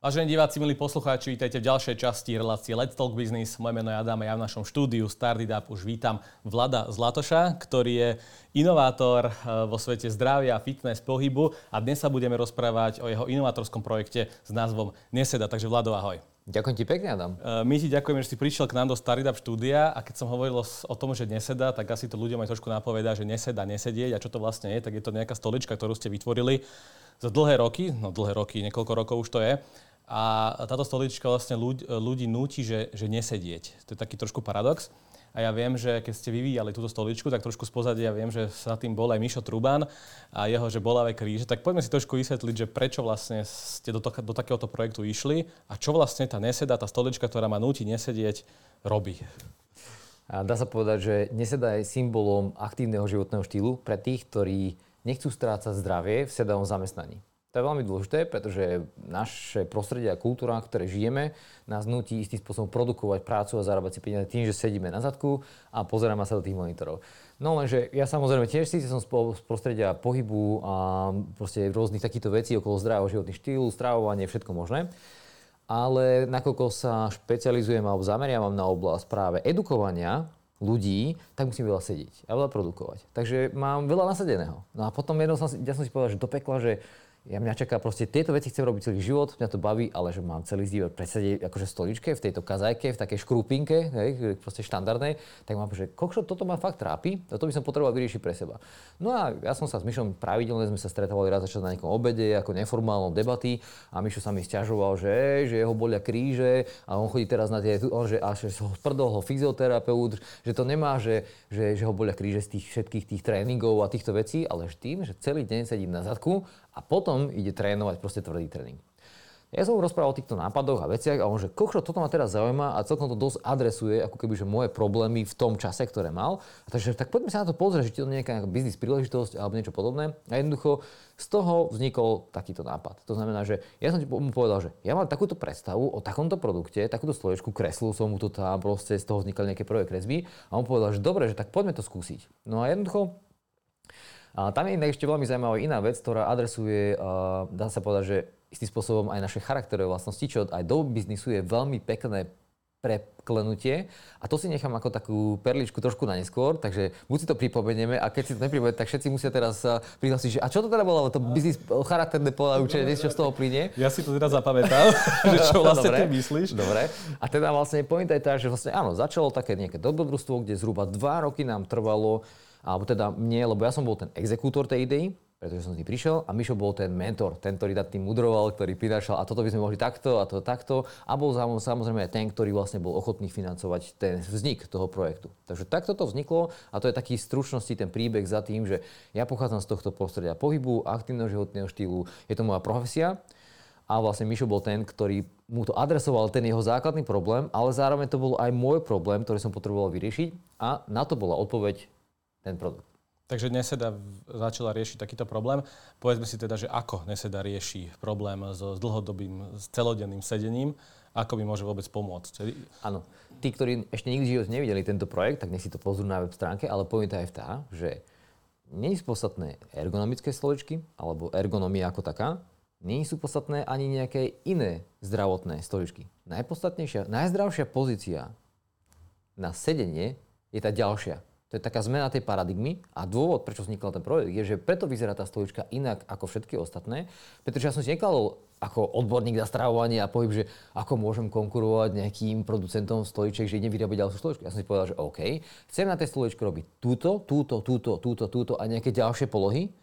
Vážení diváci, milí poslucháči, vítajte v ďalšej časti relácie Let's Talk Business. Moje meno je Adam a ja v našom štúdiu Startup Up už vítam Vlada Zlatoša, ktorý je inovátor eh, vo svete zdravia, fitness, pohybu a dnes sa budeme rozprávať o jeho inovátorskom projekte s názvom Neseda. Takže Vlado, ahoj. Ďakujem ti pekne, Adam. Eh, my ti ďakujeme, že si prišiel k nám do Startup štúdia a keď som hovoril o tom, že neseda, tak asi to ľuďom aj trošku napovedá, že neseda, nesedieť a čo to vlastne je, tak je to nejaká stolička, ktorú ste vytvorili za dlhé roky, no dlhé roky, niekoľko rokov už to je, a táto stolička vlastne ľudí, ľudí núti, že, že nesedieť. To je taký trošku paradox. A ja viem, že keď ste vyvíjali túto stoličku, tak trošku z pozadia viem, že sa tým bol aj Mišo Truban a jeho, že bolavé kríže. Tak poďme si trošku vysvetliť, že prečo vlastne ste do, to, do takéhoto projektu išli a čo vlastne tá neseda, tá stolička, ktorá má núti nesedieť, robí. A dá sa povedať, že neseda je symbolom aktívneho životného štýlu pre tých, ktorí nechcú strácať zdravie v sedavom zamestnaní. To je veľmi dôležité, pretože naše prostredie a kultúra, ktoré žijeme, nás nutí istým spôsobom produkovať prácu a zarábať si peniaze tým, že sedíme na zadku a pozeráme sa do tých monitorov. No lenže ja samozrejme tiež si som z prostredia pohybu a proste rôznych takýchto vecí okolo zdravého životných štýlu, stravovanie, všetko možné. Ale nakoľko sa špecializujem alebo zameriavam na oblasť práve edukovania ľudí, tak musím veľa sedieť a veľa produkovať. Takže mám veľa nasadeného. No a potom jednou som, ja som si povedal, že do pekla, že ja mňa čaká proste, tieto veci chcem robiť celý život, mňa to baví, ale že mám celý život predsedieť akože stoličke, v tejto kazajke, v takej škrupinke, hej, proste štandardnej, tak mám, že kokšo, toto ma fakt trápi, toto by som potreboval vyriešiť pre seba. No a ja som sa s Myšom pravidelne sme sa stretávali raz za na nejakom obede, ako neformálnom debaty a Myšo sa mi stiažoval, že, že jeho bolia kríže a on chodí teraz na tie, on, že, a že ho ho fyzioterapeut, že to nemá, že, že, že ho bolia kríže z tých všetkých tých tréningov a týchto vecí, ale tým, že celý deň sedím na zadku a potom ide trénovať proste tvrdý tréning. Ja som mu rozprával o týchto nápadoch a veciach a on, že kokšo, toto ma teraz zaujíma a celkom to dosť adresuje ako keby, že moje problémy v tom čase, ktoré mal. A takže tak poďme sa na to pozrieť, že to je nejaká biznis príležitosť alebo niečo podobné. A jednoducho z toho vznikol takýto nápad. To znamená, že ja som mu povedal, že ja mám takúto predstavu o takomto produkte, takúto stoličku, kreslil som mu to tam, proste z toho vznikali nejaké prvé kresby a on povedal, že dobre, že tak poďme to skúsiť. No a jednoducho a tam je inak ešte veľmi zaujímavá iná vec, ktorá adresuje, dá sa povedať, že istým spôsobom aj naše charakterové vlastnosti, čo aj do biznisu je veľmi pekné preklenutie. A to si nechám ako takú perličku trošku na neskôr, takže buď si to pripomenieme a keď si to nepripomenieme, tak všetci musia teraz prihlásiť, že a čo to teda bolo, to biznis charakterné ponaučenie, čo z toho plyne. Ja si to teda zapamätal, že čo vlastne ty myslíš. Dobre. A teda vlastne pointa je tá, že vlastne áno, začalo také nejaké dobrodružstvo, kde zhruba dva roky nám trvalo alebo teda mne, lebo ja som bol ten exekútor tej idei, pretože som s ním prišiel a Mišo bol ten mentor, ten, ktorý tým mudroval, ktorý prinášal a toto by sme mohli takto a to takto. A bol samozrejme aj ten, ktorý vlastne bol ochotný financovať ten vznik toho projektu. Takže takto to vzniklo a to je taký stručnosti ten príbeh za tým, že ja pochádzam z tohto prostredia pohybu, aktívneho životného štýlu, je to moja profesia. A vlastne Mišo bol ten, ktorý mu to adresoval, ten jeho základný problém, ale zároveň to bol aj môj problém, ktorý som potreboval vyriešiť. A na to bola odpoveď ten produkt. Takže Neseda začala riešiť takýto problém. Povedzme si teda, že ako Neseda rieši problém so dlhodobým, s celodenným sedením, ako by môže vôbec pomôcť. Áno. Tí, ktorí ešte nikdy život nevideli tento projekt, tak nech si to pozrú na web stránke, ale pointa je tá, že nie sú podstatné ergonomické stoličky, alebo ergonomia ako taká, nie sú podstatné ani nejaké iné zdravotné stoličky. Najpodstatnejšia, najzdravšia pozícia na sedenie je tá ďalšia, to je taká zmena tej paradigmy a dôvod, prečo vznikol ten projekt, je, že preto vyzerá tá stolička inak ako všetky ostatné, pretože ja som si nekladol ako odborník na stravovanie a pohyb, že ako môžem konkurovať nejakým producentom stoliček, že idem vyrábať ďalšiu stoličku. Ja som si povedal, že OK, chcem na tej stoličke robiť túto, túto, túto, túto, túto a nejaké ďalšie polohy.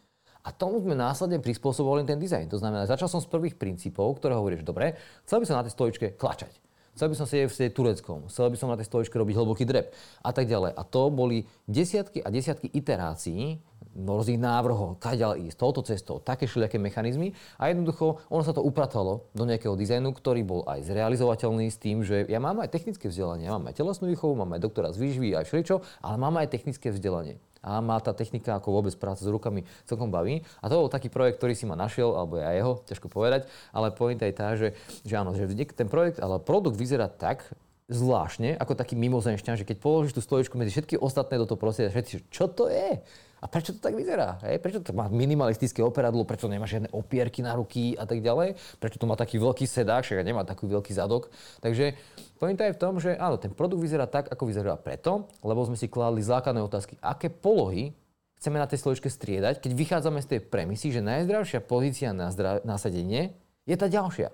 A tomu sme následne prispôsobovali ten dizajn. To znamená, začal som z prvých princípov, ktoré hovorí, že dobre, chcel by som na tej stoličke klačať. Chcel by som sedieť v tureckom, chcel by som na tej stoličke robiť hlboký drep. A tak ďalej. A to boli desiatky a desiatky iterácií, rôznych návrhov, kaďal ísť, touto cestou, také všelijaké mechanizmy. A jednoducho ono sa to upratalo do nejakého dizajnu, ktorý bol aj zrealizovateľný s tým, že ja mám aj technické vzdelanie, ja mám aj telesnú výchovu, mám aj doktora z výživy, aj všeličo, ale mám aj technické vzdelanie a má tá technika ako vôbec práca s rukami celkom baví. A to bol taký projekt, ktorý si ma našiel, alebo ja jeho, ťažko povedať, ale pointa je tá, že, že áno, že ten projekt, ale produkt vyzerá tak, zvláštne, ako taký mimozenšťan, že keď položíš tú stoličku medzi všetky ostatné do toho prostredia, všetci, čo to je? A prečo to tak vyzerá? Hej? Prečo to má minimalistické operadlo, prečo nemá žiadne opierky na ruky a tak ďalej? Prečo to má taký veľký sedák, však nemá taký veľký zadok? Takže pointa je v tom, že áno, ten produkt vyzerá tak, ako vyzerá preto, lebo sme si kladli základné otázky, aké polohy chceme na tej stoličke striedať, keď vychádzame z tej premisy, že najzdravšia pozícia na, zdra- na sedenie je tá ďalšia.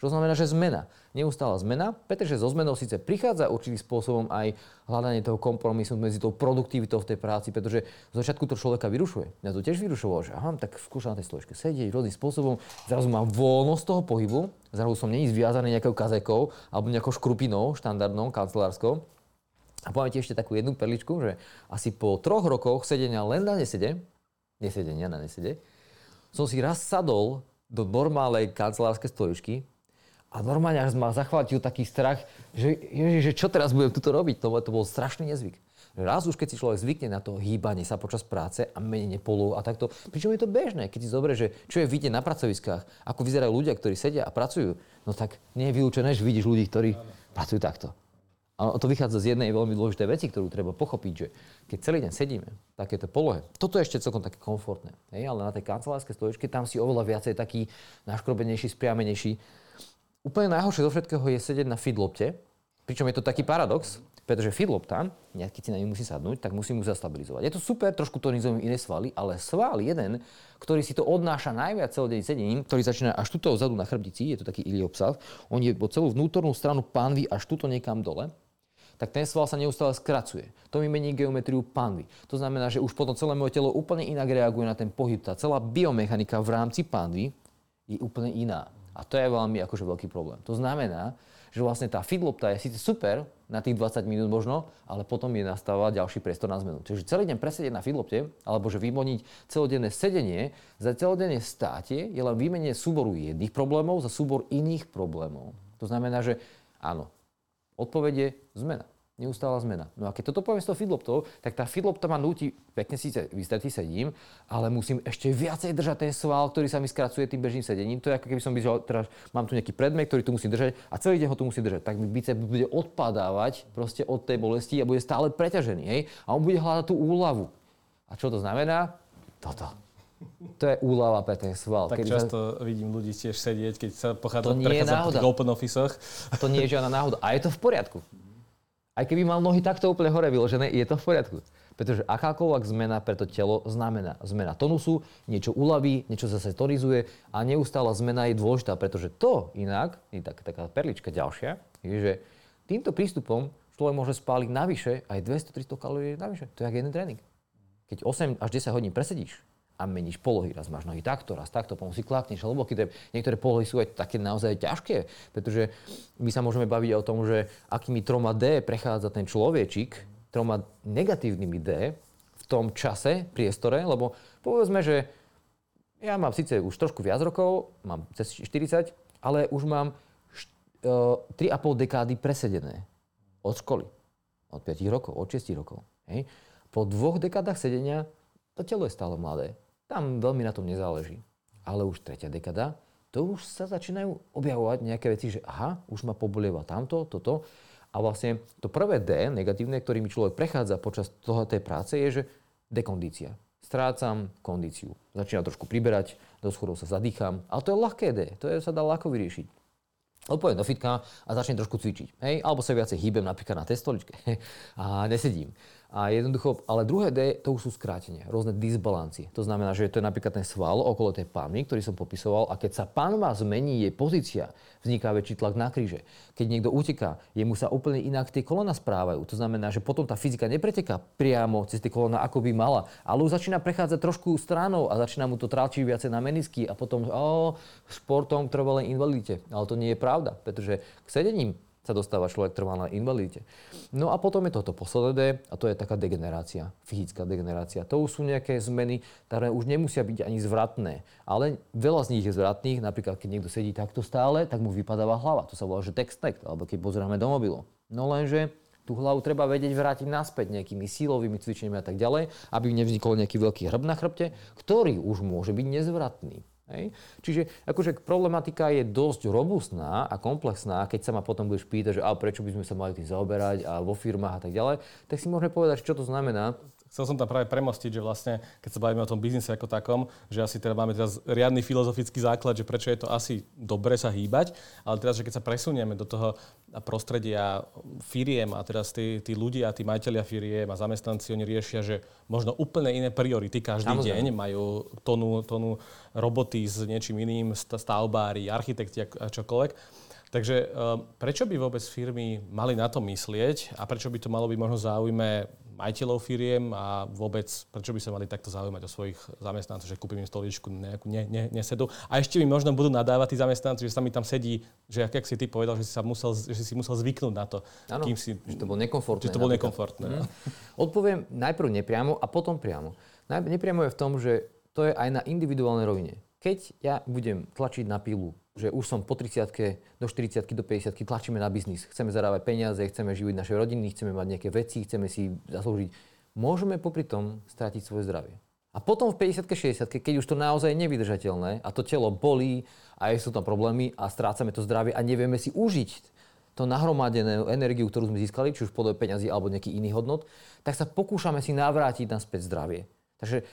Čo znamená, že zmena. Neustála zmena, pretože zo zmenou síce prichádza určitým spôsobom aj hľadanie toho kompromisu medzi tou produktivitou v tej práci, pretože z začiatku to človeka vyrušuje. Mňa to tiež vyrušovalo, že aha, tak skúšam na tej stoličke sedieť rôznym spôsobom, zrazu mám voľnosť toho pohybu, zrazu som není zviazaný nejakou kazekou alebo nejakou škrupinou štandardnou, kancelárskou. A poviem ti ešte takú jednu perličku, že asi po troch rokoch sedenia len na nesede, nesedenia na nesede, som si raz sadol do normálnej kancelárskej stoličky a normálne až ma zachvátil taký strach, že, ježi, že čo teraz budem tuto robiť. To, to bol strašný nezvyk. Raz už keď si človek zvykne na to hýbanie sa počas práce a menenie polu a takto, pričom je to bežné, keď si zoberie, že čo je vidieť na pracoviskách, ako vyzerajú ľudia, ktorí sedia a pracujú, no tak nie je vylúčené, že vidíš ľudí, ktorí pracujú takto. A to vychádza z jednej veľmi dôležitej veci, ktorú treba pochopiť, že keď celý deň sedíme v takéto polohe, toto je ešte celkom také komfortné, hej, ale na tej kancelárskej stoličke tam si oveľa viacej taký naškrobenejší, spriamenejší Úplne najhoršie zo všetkého je sedieť na feedlopte, pričom je to taký paradox, pretože feedlopta, keď si na ňu musí sadnúť, tak musí mu zastabilizovať. Je to super, trošku tonizujem iné svaly, ale sval jeden, ktorý si to odnáša najviac celý deň sedením, ktorý začína až tuto vzadu na chrbtici, je to taký iliopsav, on je po celú vnútornú stranu panvy až tuto niekam dole, tak ten sval sa neustále skracuje. To mi mení geometriu panvy. To znamená, že už potom celé moje telo úplne inak reaguje na ten pohyb. Tá celá biomechanika v rámci panvy je úplne iná. A to je veľmi akože veľký problém. To znamená, že vlastne tá feedlopta je síce super na tých 20 minút možno, ale potom je nastáva ďalší priestor na zmenu. Čiže celý deň presedieť na feedlopte, alebo že vymoniť celodenné sedenie za celodenné státie je len výmenie súboru jedných problémov za súbor iných problémov. To znamená, že áno, odpovede zmena neustála zmena. No a keď toto poviem s tou feedloptou, tak tá feedlopta ma nutí, pekne síce vystretý sedím, ale musím ešte viacej držať ten sval, ktorý sa mi skracuje tým bežným sedením. To je ako keby som byť, teraz mám tu nejaký predmet, ktorý tu musím držať a celý deň ho tu musím držať. Tak mi biceps bude odpadávať proste od tej bolesti a bude stále preťažený. Hej? A on bude hľadať tú úľavu. A čo to znamená? Toto. To je úlava pre ten sval. Tak keď často sa... vidím ľudí tiež sedieť, keď sa pochádza, prechádza po open office To nie je žiadna náhoda. A je to v poriadku. Aj keby mal nohy takto úplne hore vyložené, je to v poriadku. Pretože akákoľvek zmena pre to telo znamená zmena tonusu, niečo uľaví, niečo zase tonizuje a neustála zmena je dôležitá, pretože to inak, je tak, taká perlička ďalšia, je, že týmto prístupom človek môže spáliť navyše aj 200-300 kalórií navyše. To je ako jeden tréning. Keď 8 až 10 hodín presedíš, a meníš polohy. Raz máš nohy takto, raz takto, potom si klakneš hlboký drep. Niektoré polohy sú aj také naozaj ťažké, pretože my sa môžeme baviť o tom, že akými troma D prechádza ten človečik, troma negatívnymi D v tom čase, priestore, lebo povedzme, že ja mám síce už trošku viac rokov, mám cez 40, ale už mám 3,5 e, dekády presedené od školy. Od 5 rokov, od 6 rokov. Hej. Po dvoch dekádach sedenia to telo je stále mladé. Tam veľmi na tom nezáleží. Ale už tretia dekada, to už sa začínajú objavovať nejaké veci, že aha, už ma pobolieva tamto, toto. A vlastne to prvé D, negatívne, ktorými človek prechádza počas toho tej práce, je, že dekondícia. Strácam kondíciu. Začína trošku priberať, do schodov sa zadýcham. Ale to je ľahké D, to je, sa dá ľahko vyriešiť. Odpojem do fitka a začnem trošku cvičiť. Hej? Alebo sa viacej hýbem napríklad na tej stoličke a nesedím. A jednoducho, ale druhé D, to už sú skrátenia, rôzne disbalancie. To znamená, že to je napríklad ten sval okolo tej panvy, ktorý som popisoval a keď sa panva zmení jej pozícia, vzniká väčší tlak na kríže. Keď niekto uteká, jemu sa úplne inak tie kolona správajú. To znamená, že potom tá fyzika nepreteká priamo cez tie kolona, ako by mala, ale už začína prechádzať trošku stranou a začína mu to tráčiť viacej na menisky a potom o, športom trvalej invalidite. Ale to nie je pravda, pretože k sedením sa dostáva človek trvá na invalidite. No a potom je toto posledné a to je taká degenerácia, fyzická degenerácia. To už sú nejaké zmeny, ktoré už nemusia byť ani zvratné, ale veľa z nich je zvratných, napríklad keď niekto sedí takto stále, tak mu vypadáva hlava. To sa volá, že text text, alebo keď pozeráme do mobilu. No lenže tú hlavu treba vedieť vrátiť naspäť nejakými sílovými cvičeniami a tak ďalej, aby nevznikol nejaký veľký hrb na chrbte, ktorý už môže byť nezvratný. Hej. Čiže akože problematika je dosť robustná a komplexná. Keď sa ma potom budeš pýtať, že a prečo by sme sa mali tým zaoberať a vo firmách a tak ďalej, tak si môžeme povedať, čo to znamená. Chcel som tam práve premostiť, že vlastne, keď sa bavíme o tom biznise ako takom, že asi teda máme teraz riadny filozofický základ, že prečo je to asi dobre sa hýbať, ale teraz, že keď sa presunieme do toho prostredia firiem a teraz tí, tí ľudia, tí majiteľia firiem a zamestnanci, oni riešia, že možno úplne iné priority každý Samozrejme. deň, majú tonu, tonu roboty s niečím iným, stavbári, architekti a čokoľvek. Takže eh, prečo by vôbec firmy mali na to myslieť a prečo by to malo byť možno záujme majiteľov firiem a vôbec prečo by sa mali takto zaujímať o svojich zamestnancov, že kúpim im stoličku, nejakú ne, ne, nesedu. A ešte mi možno budú nadávať tí zamestnanci, že sa mi tam sedí, že ak si ty povedal, že si, sa musel, že si musel zvyknúť na to. Áno, kým si, že to bolo nekomfortné. Že to bolo nekomfortné. Mm. Odpoviem najprv nepriamo a potom priamo. Nepriamo je v tom, že to je aj na individuálnej rovine. Keď ja budem tlačiť na pilu že už som po 30 do 40 do 50 tlačíme na biznis. Chceme zarábať peniaze, chceme živiť naše rodiny, chceme mať nejaké veci, chceme si zaslúžiť. Môžeme popri tom stratiť svoje zdravie. A potom v 50 60 keď už to naozaj je nevydržateľné a to telo bolí a sú tam problémy a strácame to zdravie a nevieme si užiť to nahromadenú energiu, ktorú sme získali, či už v podobe peňazí alebo nejaký iný hodnot, tak sa pokúšame si navrátiť naspäť zdravie. Takže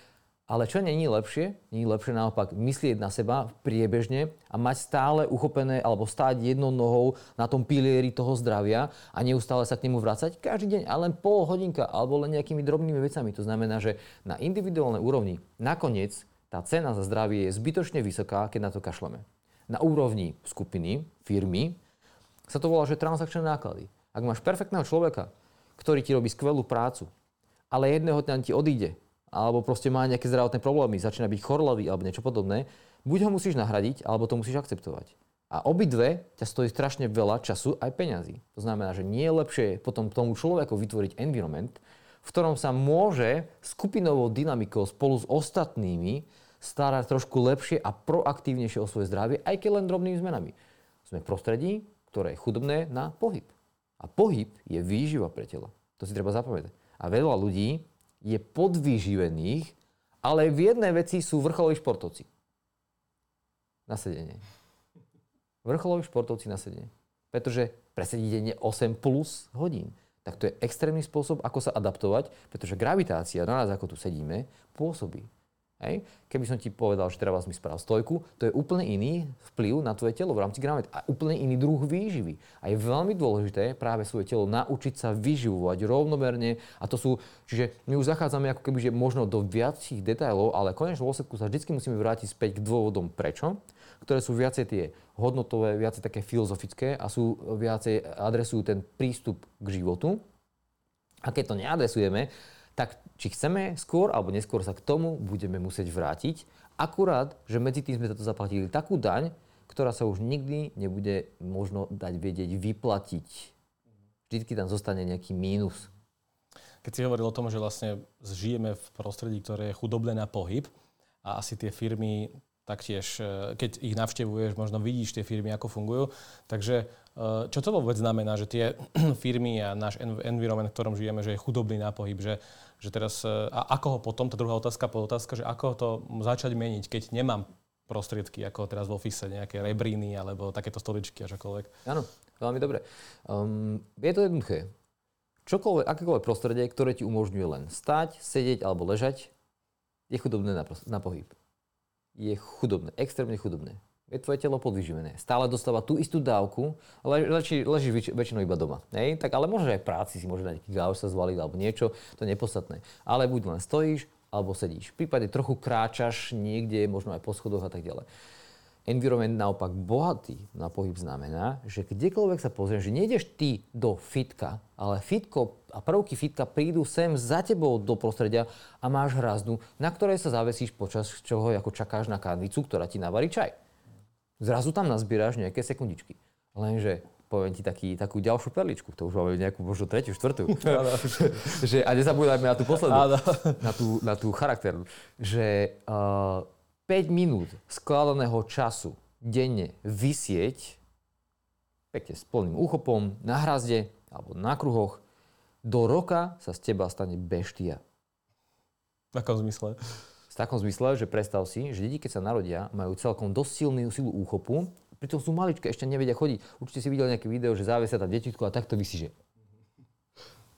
ale čo není lepšie? Není lepšie naopak myslieť na seba priebežne a mať stále uchopené alebo stáť jednou nohou na tom pilieri toho zdravia a neustále sa k nemu vrácať každý deň, ale len pol hodinka alebo len nejakými drobnými vecami. To znamená, že na individuálnej úrovni nakoniec tá cena za zdravie je zbytočne vysoká, keď na to kašleme. Na úrovni skupiny, firmy, sa to volá, že transakčné náklady. Ak máš perfektného človeka, ktorý ti robí skvelú prácu, ale jedného dňa ti odíde alebo proste má nejaké zdravotné problémy, začína byť chorlavý alebo niečo podobné, buď ho musíš nahradiť, alebo to musíš akceptovať. A obidve ťa stojí strašne veľa času aj peňazí. To znamená, že nie je lepšie potom tomu človeku vytvoriť environment, v ktorom sa môže skupinovou dynamikou spolu s ostatnými starať trošku lepšie a proaktívnejšie o svoje zdravie, aj keď len drobnými zmenami. Sme v prostredí, ktoré je chudobné na pohyb. A pohyb je výživa pre telo. To si treba zapamätať. A veľa ľudí je podvyživených, ale v jednej veci sú vrcholoví športovci. Na sedenie. Vrcholoví športovci na sedenie. Pretože presedí denne 8 plus hodín. Tak to je extrémny spôsob, ako sa adaptovať, pretože gravitácia na nás, ako tu sedíme, pôsobí. Hej. Keby som ti povedal, že teraz mi spravil stojku, to je úplne iný vplyv na tvoje telo v rámci gramet a úplne iný druh výživy. A je veľmi dôležité práve svoje telo naučiť sa vyživovať rovnomerne a to sú, čiže my už zachádzame ako keby, že možno do viacich detailov, ale konečne dôsledku sa vždy musíme vrátiť späť k dôvodom prečo, ktoré sú viacej tie hodnotové, viacej také filozofické a sú viacej adresujú ten prístup k životu. A keď to neadresujeme, tak či chceme skôr alebo neskôr sa k tomu budeme musieť vrátiť. Akurát, že medzi tým sme za to zaplatili takú daň, ktorá sa už nikdy nebude možno dať vedieť vyplatiť. Vždycky tam zostane nejaký mínus. Keď si hovoril o tom, že vlastne žijeme v prostredí, ktoré je chudobné na pohyb a asi tie firmy taktiež, e, keď ich navštevuješ, možno vidíš tie firmy, ako fungujú. Takže e, čo to vôbec znamená, že tie firmy a náš environment, v ktorom žijeme, že je chudobný na pohyb, že, že teraz, e, a ako ho potom, tá druhá otázka, otázka, že ako to začať meniť, keď nemám prostriedky, ako teraz v ofise, nejaké rebríny alebo takéto stoličky a čokoľvek. Áno, veľmi dobre. Um, je to jednoduché. Čokoľvek, akékoľvek prostredie, ktoré ti umožňuje len stať, sedieť alebo ležať, je chudobné na, na pohyb je chudobné, extrémne chudobné. Je tvoje telo podvyživené. Stále dostáva tú istú dávku, ale leží, leží väč- väčšinou iba doma. Hej? Tak, ale možno aj práci si môže nejaký gauž sa zvaliť alebo niečo, to je nepodstatné. Ale buď len stojíš, alebo sedíš. V prípade trochu kráčaš niekde, možno aj po schodoch a tak ďalej. Environment naopak bohatý na pohyb znamená, že kdekoľvek sa pozrieš, že nejdeš ty do fitka, ale fitko a prvky fitka prídu sem za tebou do prostredia a máš hrazdu, na ktorej sa zavesíš počas čoho ako čakáš na kanvicu, ktorá ti navarí čaj. Zrazu tam nazbieráš nejaké sekundičky. Lenže poviem ti taký, takú ďalšiu perličku, to už máme nejakú možno tretiu, štvrtú. že, a nezabúdajme na tú poslednú, na tú, na tú charakter. Že uh, 5 minút skladaného času denne vysieť pekne s plným úchopom na hrazde alebo na kruhoch, do roka sa z teba stane beštia. V akom zmysle? V takom zmysle, že predstav si, že deti, keď sa narodia, majú celkom dosť silnú silu úchopu, pritom sú maličké, ešte nevedia chodiť. Určite si videl nejaké video, že závesia tam detitko a takto vysí, že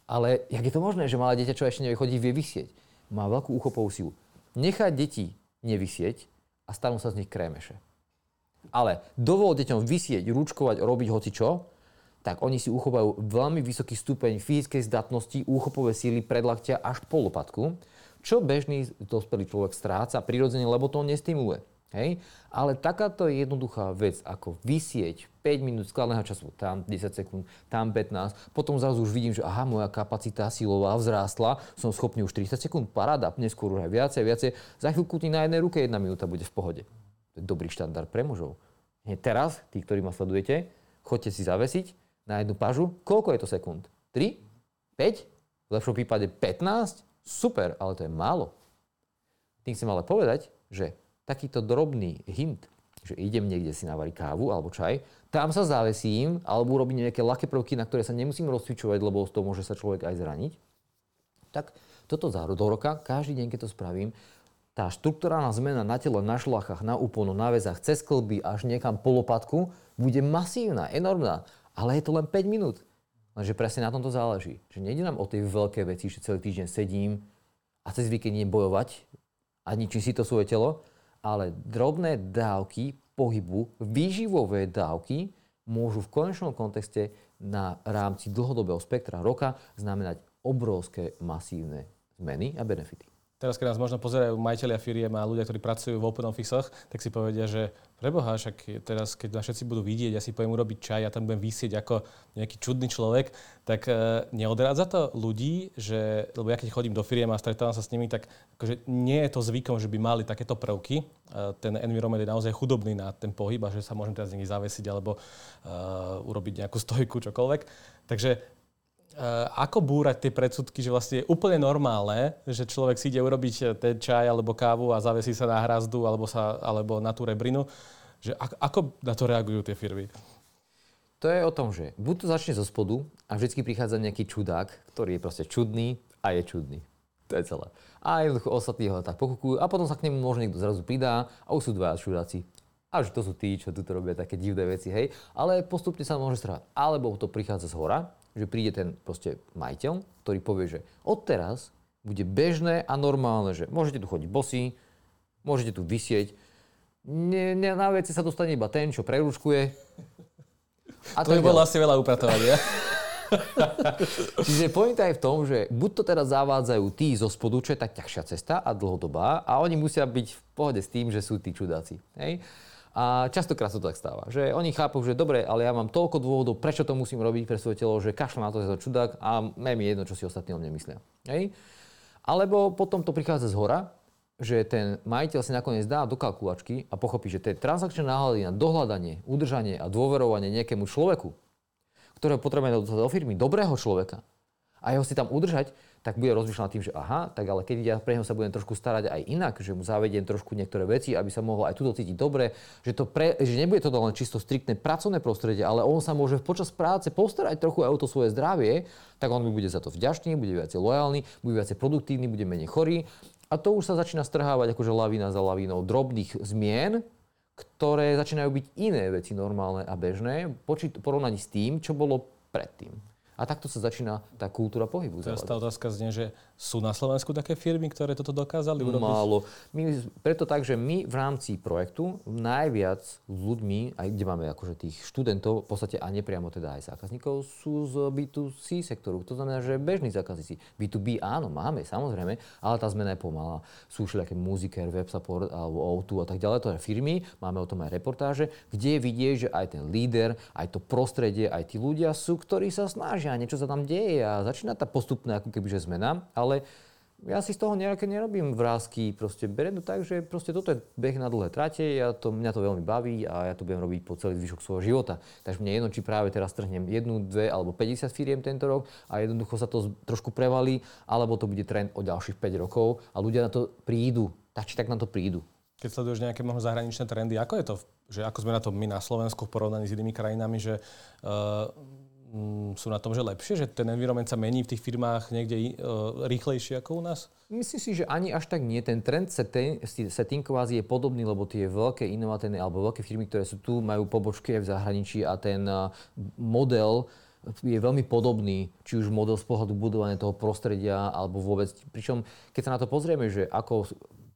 Ale jak je to možné, že malé dieťa, čo ešte nevie chodiť, vie vysieť? Má veľkú úchopovú silu. Nechať deti nevysieť a stanú sa z nich krémeše. Ale dovol deťom vysieť, rúčkovať, robiť hoci čo, tak oni si uchovajú veľmi vysoký stupeň fyzickej zdatnosti, úchopové síly predlaktia až po lopatku, čo bežný dospelý človek stráca prirodzene, lebo to nestimuluje. Hej? Ale takáto jednoduchá vec, ako vysieť 5 minút skladného času, tam 10 sekúnd, tam 15, potom zrazu už vidím, že aha, moja kapacita silová vzrástla, som schopný už 30 sekúnd, paráda, neskôr už aj viacej, viacej, za chvíľku ti na jednej ruke jedna minúta bude v pohode. To je dobrý štandard pre mužov. Hej, teraz, tí, ktorí ma sledujete, chodte si zavesiť, na jednu pažu. Koľko je to sekúnd? 3? 5? V lepšom prípade 15? Super, ale to je málo. Tým chcem ale povedať, že takýto drobný hint, že idem niekde si navariť kávu alebo čaj, tam sa zavesím alebo urobím nejaké ľahké prvky, na ktoré sa nemusím rozcvičovať, lebo z toho môže sa človek aj zraniť. Tak toto za do roka, každý deň, keď to spravím, tá štruktúrálna zmena na tele, na šlachách, na úponu, na väzách, cez klby až niekam po lopatku bude masívna, enormná. Ale je to len 5 minút. Lenže presne na tom to záleží. Že nejde nám o tej veľké veci, že celý týždeň sedím a cez víkend bojovať a ničím si to svoje telo, ale drobné dávky pohybu, výživové dávky môžu v konečnom kontexte na rámci dlhodobého spektra roka znamenať obrovské masívne zmeny a benefity. Teraz, keď nás možno pozerajú majiteľia firiem a ľudia, ktorí pracujú v open office tak si povedia, že preboha, však teraz, keď nás všetci budú vidieť, ja si poviem urobiť čaj, ja tam budem vysieť ako nejaký čudný človek, tak e, neodrádza to ľudí, že, lebo ja keď chodím do firiem a stretávam sa s nimi, tak akože nie je to zvykom, že by mali takéto prvky. E, ten environment je naozaj chudobný na ten pohyb a že sa môžem teraz niekde zavesiť alebo uh, urobiť nejakú stojku, čokoľvek. Takže ako búrať tie predsudky, že vlastne je úplne normálne, že človek si ide urobiť eh, ten čaj alebo kávu a zavesí sa na hrazdu alebo, sa, alebo na tú rebrinu. Že ako, na to reagujú tie firmy? To je o tom, že buď to začne zo spodu a vždy prichádza nejaký čudák, ktorý je proste čudný a je čudný. To je celé. A jednoducho ostatní ho tak pokukujú a potom sa k nemu možno niekto zrazu pridá a už sú dvaja čudáci. A že to sú tí, čo tu robia také divné veci, hej. Ale postupne sa môže strávať. Alebo to prichádza z hora, že príde ten proste majiteľ, ktorý povie, že odteraz bude bežné a normálne, že môžete tu chodiť bosí, môžete tu vysieť, ne, ne, na veci sa dostane iba ten, čo preruškuje. A to by bolo asi veľa upratovania. Čiže pointa je v tom, že buď to teraz zavádzajú tí zo spodu, čo je tak ťažšia cesta a dlhodobá, a oni musia byť v pohode s tým, že sú tí čudáci. Hej? A častokrát sa to tak stáva, že oni chápu, že dobre, ale ja mám toľko dôvodov, prečo to musím robiť pre svoje telo, že kašľam na to, že to čudák a je mi jedno, čo si ostatní o mne myslia. Hej? Alebo potom to prichádza z hora, že ten majiteľ si nakoniec dá do kalkulačky a pochopí, že tie transakčné náhľady na dohľadanie, udržanie a dôverovanie nejakému človeku, ktorého potrebujeme do firmy, dobrého človeka, a jeho si tam udržať, tak bude rozmýšľať tým, že aha, tak ale keď ja pre neho sa budem trošku starať aj inak, že mu zavediem trošku niektoré veci, aby sa mohol aj tuto cítiť dobre, že, to pre, že nebude to len čisto striktné pracovné prostredie, ale on sa môže počas práce postarať trochu aj o to svoje zdravie, tak on mi bude za to vďačný, bude viacej lojálny, bude viacej produktívny, bude menej chorý. A to už sa začína strhávať akože lavína za lavínou drobných zmien, ktoré začínajú byť iné veci normálne a bežné, porovnaní s tým, čo bolo predtým. A takto sa začína tá kultúra pohybu. Teraz tá otázka znie, že sú na Slovensku také firmy, ktoré toto dokázali urobiť? Málo. My, preto tak, že my v rámci projektu najviac ľuďmi, aj kde máme akože tých študentov, v podstate a nepriamo teda aj zákazníkov, sú z B2C sektoru. To znamená, že bežní zákazníci. B2B áno, máme, samozrejme, ale tá zmena je pomalá. Sú všelijaké muziker, web support alebo O2 a tak ďalej. To je firmy, máme o tom aj reportáže, kde vidie, že aj ten líder, aj to prostredie, aj tí ľudia sú, ktorí sa snažia, niečo sa tam deje a začína tá postupná ako keby, že zmena, ale ja si z toho nejaké nerobím vrázky, proste beriem to tak, že proste toto je beh na dlhé trate, ja to, mňa to veľmi baví a ja to budem robiť po celý zvyšok svojho života. Takže mne jedno, či práve teraz trhnem jednu, dve alebo 50 firiem tento rok a jednoducho sa to trošku prevalí, alebo to bude trend o ďalších 5 rokov a ľudia na to prídu, tak či tak na to prídu. Keď sleduješ nejaké možno zahraničné trendy, ako je to, že ako sme na to my na Slovensku v porovnaní s inými krajinami, že uh, sú na tom, že lepšie, že ten environment sa mení v tých firmách niekde uh, rýchlejšie ako u nás? Myslím si, že ani až tak nie. Ten trend setting, setting kvázi je podobný, lebo tie veľké inovatívne alebo veľké firmy, ktoré sú tu, majú pobočky aj v zahraničí a ten uh, model je veľmi podobný, či už model z pohľadu budovania toho prostredia, alebo vôbec. Pričom, keď sa na to pozrieme, že ako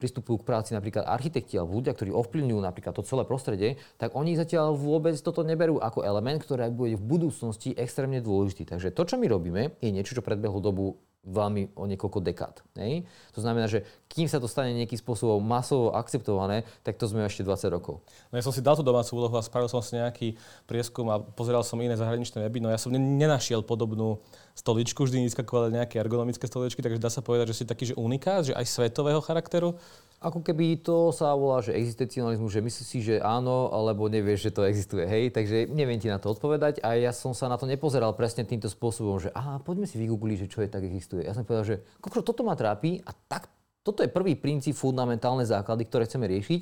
pristupujú k práci napríklad architekti alebo ľudia, ktorí ovplyvňujú napríklad to celé prostredie, tak oni zatiaľ vôbec toto neberú ako element, ktorý bude v budúcnosti extrémne dôležitý. Takže to, čo my robíme, je niečo, čo predbehlo dobu veľmi o niekoľko dekád. Ne? To znamená, že kým sa to stane nejakým spôsobom masovo akceptované, tak to sme ešte 20 rokov. No ja som si dal tú domácu úlohu a spravil som si nejaký prieskum a pozeral som iné zahraničné weby, no ja som nenašiel podobnú stoličku, vždy vyskakovali nejaké ergonomické stoličky, takže dá sa povedať, že si taký že unikát, že aj svetového charakteru. Ako keby to sa volá, že existencionalizmus, že myslíš si, že áno, alebo nevieš, že to existuje, hej, takže neviem ti na to odpovedať a ja som sa na to nepozeral presne týmto spôsobom, že aha, poďme si vygoogliť, že čo je tak existuje. Ja som povedal, že kokro, toto ma trápi a tak, toto je prvý princíp, fundamentálne základy, ktoré chceme riešiť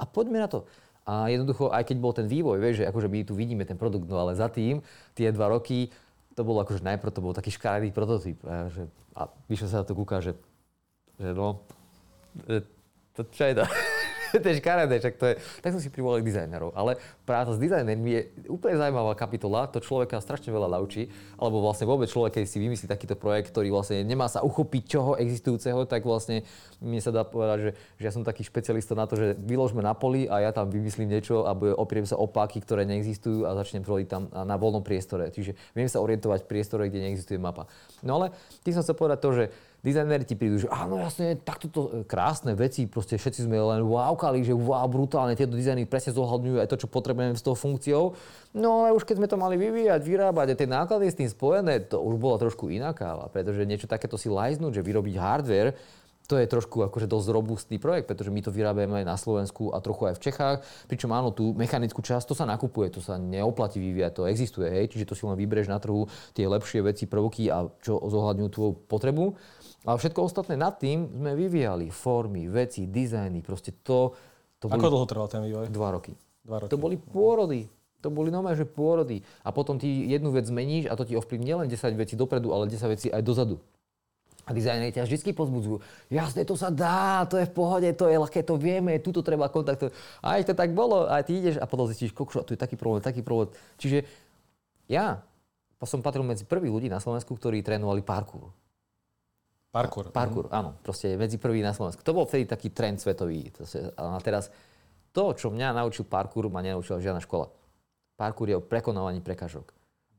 a poďme na to. A jednoducho, aj keď bol ten vývoj, vieš, že akože my tu vidíme ten produkt, no ale za tým, tie dva roky, to bolo akože najprv to bol taký škaredý prototyp. A, že, a vyšlo sa na to kúka, že, že no, že to čo je to? to je škaredé, čak to je... Tak som si privolali dizajnerov. Ale práca s dizajnermi je úplne zaujímavá kapitola, to človeka strašne veľa naučí, alebo vlastne vôbec človek, keď si vymyslí takýto projekt, ktorý vlastne nemá sa uchopiť čoho existujúceho, tak vlastne mne sa dá povedať, že, že ja som taký špecialista na to, že vyložme na poli a ja tam vymyslím niečo a opriem sa opáky, ktoré neexistujú a začnem tvoriť tam na voľnom priestore. Čiže viem sa orientovať v priestore, kde neexistuje mapa. No ale tým som chcel povedať to, že dizajnéri ti prídu, že áno, jasne, takto to e, krásne veci, proste všetci sme len wowkali, že wow, brutálne, tieto dizajny presne zohľadňujú aj to, čo potrebujeme s tou funkciou. No ale už keď sme to mali vyvíjať, vyrábať a tie náklady s tým spojené, to už bola trošku iná káva, pretože niečo takéto si lajznúť, že vyrobiť hardware, to je trošku akože dosť robustný projekt, pretože my to vyrábame aj na Slovensku a trochu aj v Čechách. Pričom áno, tú mechanickú časť, to sa nakupuje, to sa neoplatí vyvíjať, to existuje, hej, čiže to si len vyberieš na trhu tie lepšie veci, prvky a čo zohľadňujú tvoju potrebu. Ale všetko ostatné nad tým sme vyvíjali. Formy, veci, dizajny, proste to... to Ako dlho trval ten vývoj? Dva roky. Dva roky. To boli pôrody. To boli normálne, že pôrody. A potom ty jednu vec zmeníš a to ti ovplyvní nielen 10 vecí dopredu, ale 10 vecí aj dozadu. A dizajneri ťa vždy pozbudzujú. Jasne, to sa dá, to je v pohode, to je ľahké, to vieme, tuto treba kontaktovať. A aj to tak bolo, a ty ideš a potom zistíš, kokšo, tu je taký problém, taký problém. Čiže ja som patril medzi prvých ľudí na Slovensku, ktorí trénovali parkour. Parkour. Parkour, áno. Proste medzi prvý na Slovensku. To bol vtedy taký trend svetový. A teraz to, čo mňa naučil parkour, ma nenaučila žiadna škola. Parkour je o prekonávaní prekážok.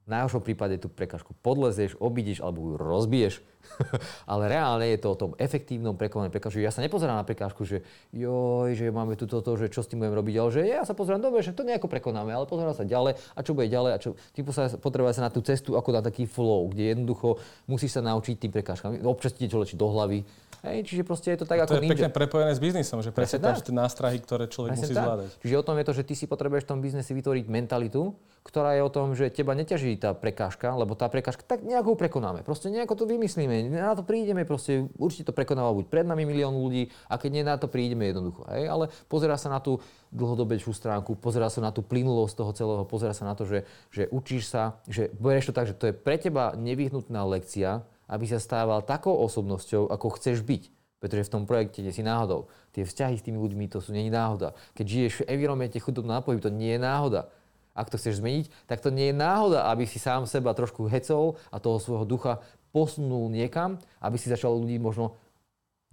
V najhoršom prípade tú prekažku podlezieš, obídeš alebo ju rozbiješ. Ale reálne je to o tom efektívnom prekonaní prekážky. Ja sa nepozerám na prekážku, že joj, že máme tu toto, že čo s tým budem robiť, ale že ja sa pozerám, dobre, že to nejako prekonáme, ale pozerám sa ďalej a čo bude ďalej a čo. Typu sa sa na tú cestu ako na taký flow, kde jednoducho musíš sa naučiť tým prekážkam. Občas ti niečo čo do hlavy, Hej, čiže proste je to tak to ako je pekne prepojené s biznisom, že presne tam tie nástrahy, ktoré človek presne musí tak. zvládať. Čiže o tom je to, že ty si potrebuješ v tom biznese vytvoriť mentalitu, ktorá je o tom, že teba neťaží tá prekážka, lebo tá prekážka tak nejako prekonáme. Proste nejako to vymyslíme, na to prídeme, proste určite to prekonáva buď pred nami milión ľudí a keď nie na to prídeme jednoducho. Hej? Ale pozera sa na tú dlhodobejšiu stránku, pozera sa na tú plynulosť toho celého, pozera sa na to, že, že učíš sa, že berieš to tak, že to je pre teba nevyhnutná lekcia, aby sa stával takou osobnosťou, ako chceš byť. Pretože v tom projekte nie si náhodou. Tie vzťahy s tými ľuďmi to sú nie náhoda. Keď žiješ v environmente chudobného nápoju, to nie je náhoda. Ak to chceš zmeniť, tak to nie je náhoda, aby si sám seba trošku hecol a toho svojho ducha posunul niekam, aby si začal ľudí možno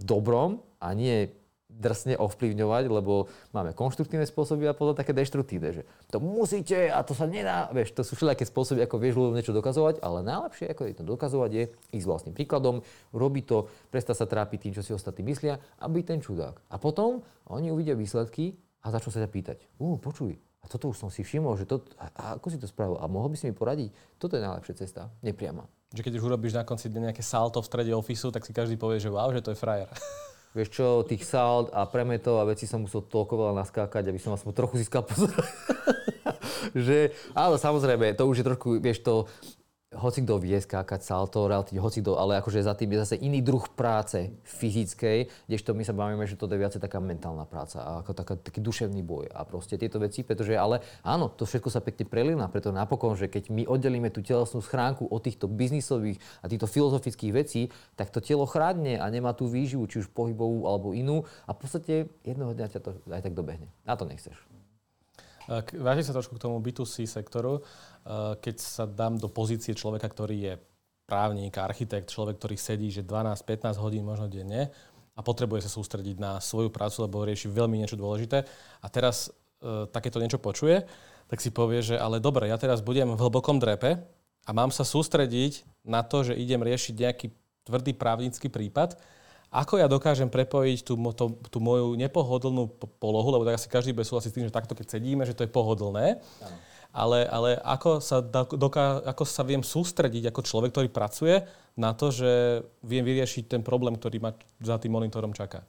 dobrom a nie drsne ovplyvňovať, lebo máme konštruktívne spôsoby a potom také deštruktívne, že to musíte a to sa nedá. Vieš, to sú všelijaké spôsoby, ako vieš ľuďom niečo dokazovať, ale najlepšie, ako je to dokazovať, je ísť vlastným príkladom, robiť to, prestať sa trápiť tým, čo si ostatní myslia a byť ten čudák. A potom oni uvidia výsledky a začnú sa ťa pýtať, ú, počuj, a toto už som si všimol, že to, a, a ako si to spravil? A mohol by si mi poradiť? Toto je najlepšia cesta, nepriama. Že keď už urobíš na konci dňa nejaké salto v strede ofisu, tak si každý povie, že wow, že to je frajer. Vieš čo, tých salt a premetov a veci som musel toľko veľa naskákať, aby som aspoň trochu získal pozor. že, áno, samozrejme, to už je trošku, vieš, to, hoci kto vie skákať salto, relatívne hoci kto, ale akože za tým je zase iný druh práce fyzickej, kdežto my sa bavíme, že to je viacej taká mentálna práca a ako taká, taký duševný boj a proste tieto veci, pretože ale áno, to všetko sa pekne prelína, preto napokon, že keď my oddelíme tú telesnú schránku od týchto biznisových a týchto filozofických vecí, tak to telo chrádne a nemá tú výživu, či už pohybovú alebo inú a v podstate jednoho dňa ťa to aj tak dobehne. Na to nechceš. Vrátim sa trošku k tomu B2C sektoru. Keď sa dám do pozície človeka, ktorý je právnik, architekt, človek, ktorý sedí, že 12-15 hodín možno denne a potrebuje sa sústrediť na svoju prácu, lebo rieši veľmi niečo dôležité a teraz e, takéto niečo počuje, tak si povie, že ale dobre, ja teraz budem v hlbokom drepe a mám sa sústrediť na to, že idem riešiť nejaký tvrdý právnický prípad, ako ja dokážem prepojiť tú, tú, tú moju nepohodlnú polohu, lebo tak asi každý bude súhlasiť s tým, že takto keď sedíme, že to je pohodlné. Ano ale, ale ako, sa doká, ako sa viem sústrediť ako človek, ktorý pracuje na to, že viem vyriešiť ten problém, ktorý ma za tým monitorom čaká?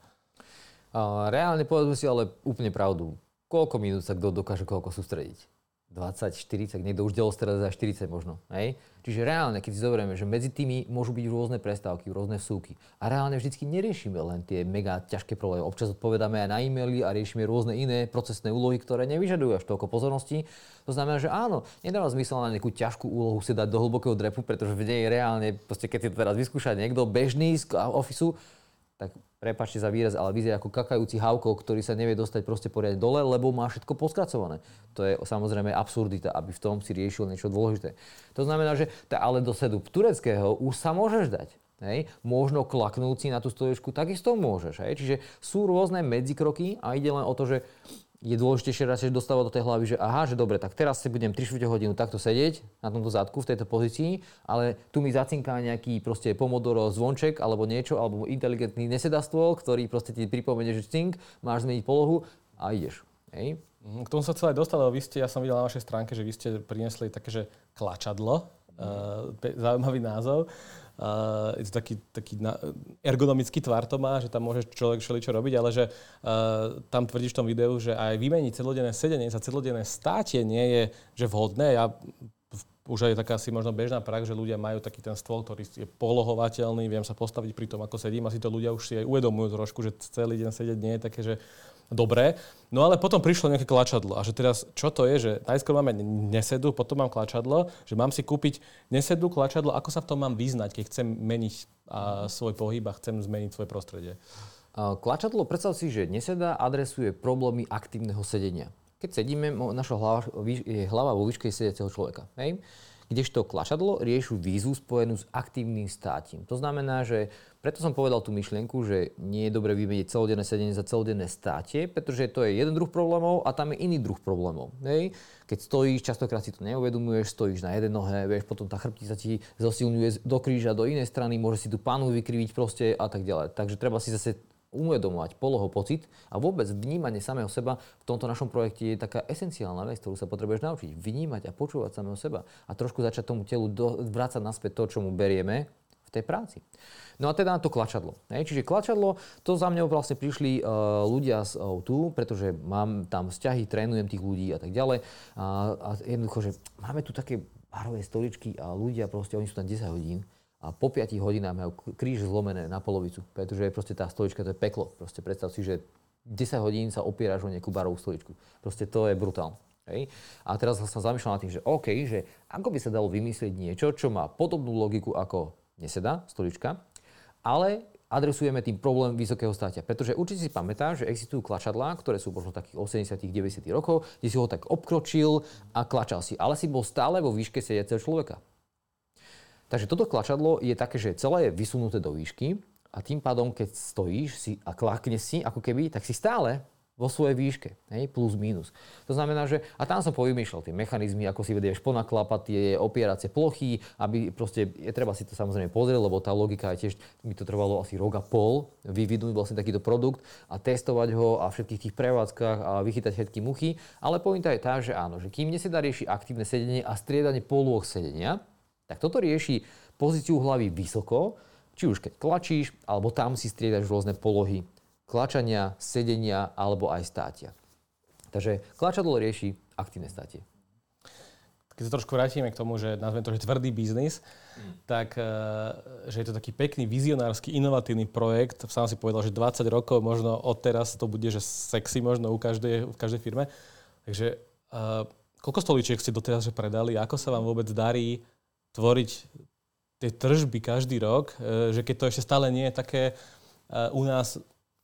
reálne povedzme si ale úplne pravdu. Koľko minút sa kto dokáže koľko sústrediť? 20, 40, niekto už delostredá za 40 možno. Hej? Čiže reálne, keď si zoberieme, že medzi tými môžu byť rôzne prestávky, rôzne súky. A reálne vždycky neriešime len tie mega ťažké problémy. Občas odpovedáme aj na e-maily a riešime rôzne iné procesné úlohy, ktoré nevyžadujú až toľko pozornosti. To znamená, že áno, nedáva zmysel na nejakú ťažkú úlohu si dať do hlbokého drepu, pretože v nej reálne, proste keď si to teraz vyskúša niekto bežný z ofisu, tak prepačte za výraz, ale vyzerá ako kakajúci havko, ktorý sa nevie dostať proste poriadne dole, lebo má všetko poskracované. To je samozrejme absurdita, aby v tom si riešil niečo dôležité. To znamená, že tá, ale do sedu tureckého už sa môžeš dať. Hej. Možno klaknúci na tú stoličku takisto môžeš. Hej. Čiže sú rôzne medzikroky a ide len o to, že je dôležitejšie raz dostávať do tej hlavy, že aha, že dobre, tak teraz si budem 3 hodinu takto sedieť na tomto zadku v tejto pozícii, ale tu mi zacinká nejaký proste pomodoro zvonček alebo niečo, alebo inteligentný nesedastôl, ktorý proste ti pripomenie, že cink, máš zmeniť polohu a ideš. Hej. Mhm, k tomu sa celé lebo vy ste, ja som videl na vašej stránke, že vy ste priniesli také, že klačadlo. Uh, zaujímavý názov. Uh, je to taký, taký na, ergonomický tvar to má, že tam môže človek čo robiť, ale že uh, tam tvrdíš v tom videu, že aj vymeniť celodenné sedenie za celodenné státie nie je že vhodné. Ja už aj taká asi možno bežná prax, že ľudia majú taký ten stôl, ktorý je polohovateľný, viem sa postaviť pri tom, ako sedím. Asi to ľudia už si aj uvedomujú trošku, že celý deň sedieť nie je také, že dobré. No ale potom prišlo nejaké klačadlo. A že teraz, čo to je, že najskôr máme nesedu, potom mám klačadlo, že mám si kúpiť nesedu, klačadlo, ako sa v tom mám vyznať, keď chcem meniť a, svoj pohyb a chcem zmeniť svoje prostredie. Klačadlo, predstav si, že neseda adresuje problémy aktívneho sedenia. Keď sedíme, naša hlava, je hlava vo výške sediaceho človeka. Hej? kdežto klačadlo riešu výzvu spojenú s aktívnym státím. To znamená, že preto som povedal tú myšlienku, že nie je dobre vymeniť celodenné sedenie za celodenné státie, pretože to je jeden druh problémov a tam je iný druh problémov. Hej? Keď stojíš, častokrát si to neuvedomuješ, stojíš na jednej nohe, vieš, potom tá chrbtica ti zosilňuje do kríža, do inej strany, môže si tú pánu vykriviť proste a tak ďalej. Takže treba si zase uvedomovať poloho pocit a vôbec vnímanie samého seba v tomto našom projekte je taká esenciálna vec, ktorú sa potrebuješ naučiť. Vnímať a počúvať samého seba a trošku začať tomu telu do, vrácať naspäť to, čo mu berieme tej práci. No a teda na to klačadlo. Ne? Čiže klačadlo, to za mňa vlastne prišli uh, ľudia z O2, pretože mám tam vzťahy, trénujem tých ľudí a tak ďalej. A, a jednoducho, že máme tu také barové stoličky a ľudia proste, oni sú tam 10 hodín a po 5 hodinách majú kríž zlomené na polovicu, pretože proste tá stolička, to je peklo. Proste predstav si, že 10 hodín sa opieraš o nejakú barovú stoličku. Proste to je brutálne. Hej. A teraz som zamýšľal nad tým, že OK, že ako by sa dalo vymyslieť niečo, čo má podobnú logiku ako neseda, stolička, ale adresujeme tým problém vysokého státia. Pretože určite si pamätáš, že existujú klačadlá, ktoré sú možno takých 80 90 rokov, kde si ho tak obkročil a klačal si. Ale si bol stále vo výške sediaceho človeka. Takže toto klačadlo je také, že celé je vysunuté do výšky a tým pádom, keď stojíš si a klakne si ako keby, tak si stále vo svojej výške, hej, plus minus. To znamená, že, a tam som povymýšľal tie mechanizmy, ako si vedieš ponaklapať tie opieracie plochy, aby proste, je treba si to samozrejme pozrieť, lebo tá logika je tiež, mi to trvalo asi rok a pol, vyvinúť vlastne takýto produkt a testovať ho a všetkých tých prevádzkach a vychytať všetky muchy, ale pointa je tá, že áno, že kým sa dá riešiť aktívne sedenie a striedanie polôch sedenia, tak toto rieši pozíciu hlavy vysoko, či už keď klačíš, alebo tam si striedaš rôzne polohy klačania, sedenia alebo aj státia. Takže klačadlo rieši aktívne státie. Keď sa trošku vrátime k tomu, že nazvem to, že tvrdý biznis, mm. tak eh, že je to taký pekný, vizionársky, inovatívny projekt. Sám si povedal, že 20 rokov, možno od teraz to bude, že sexy možno u každej, v každej firme. Takže uh, koľko stoličiek ste doteraz že predali? Ako sa vám vôbec darí tvoriť tie tržby každý rok, e, že keď to ešte stále nie je také e, u nás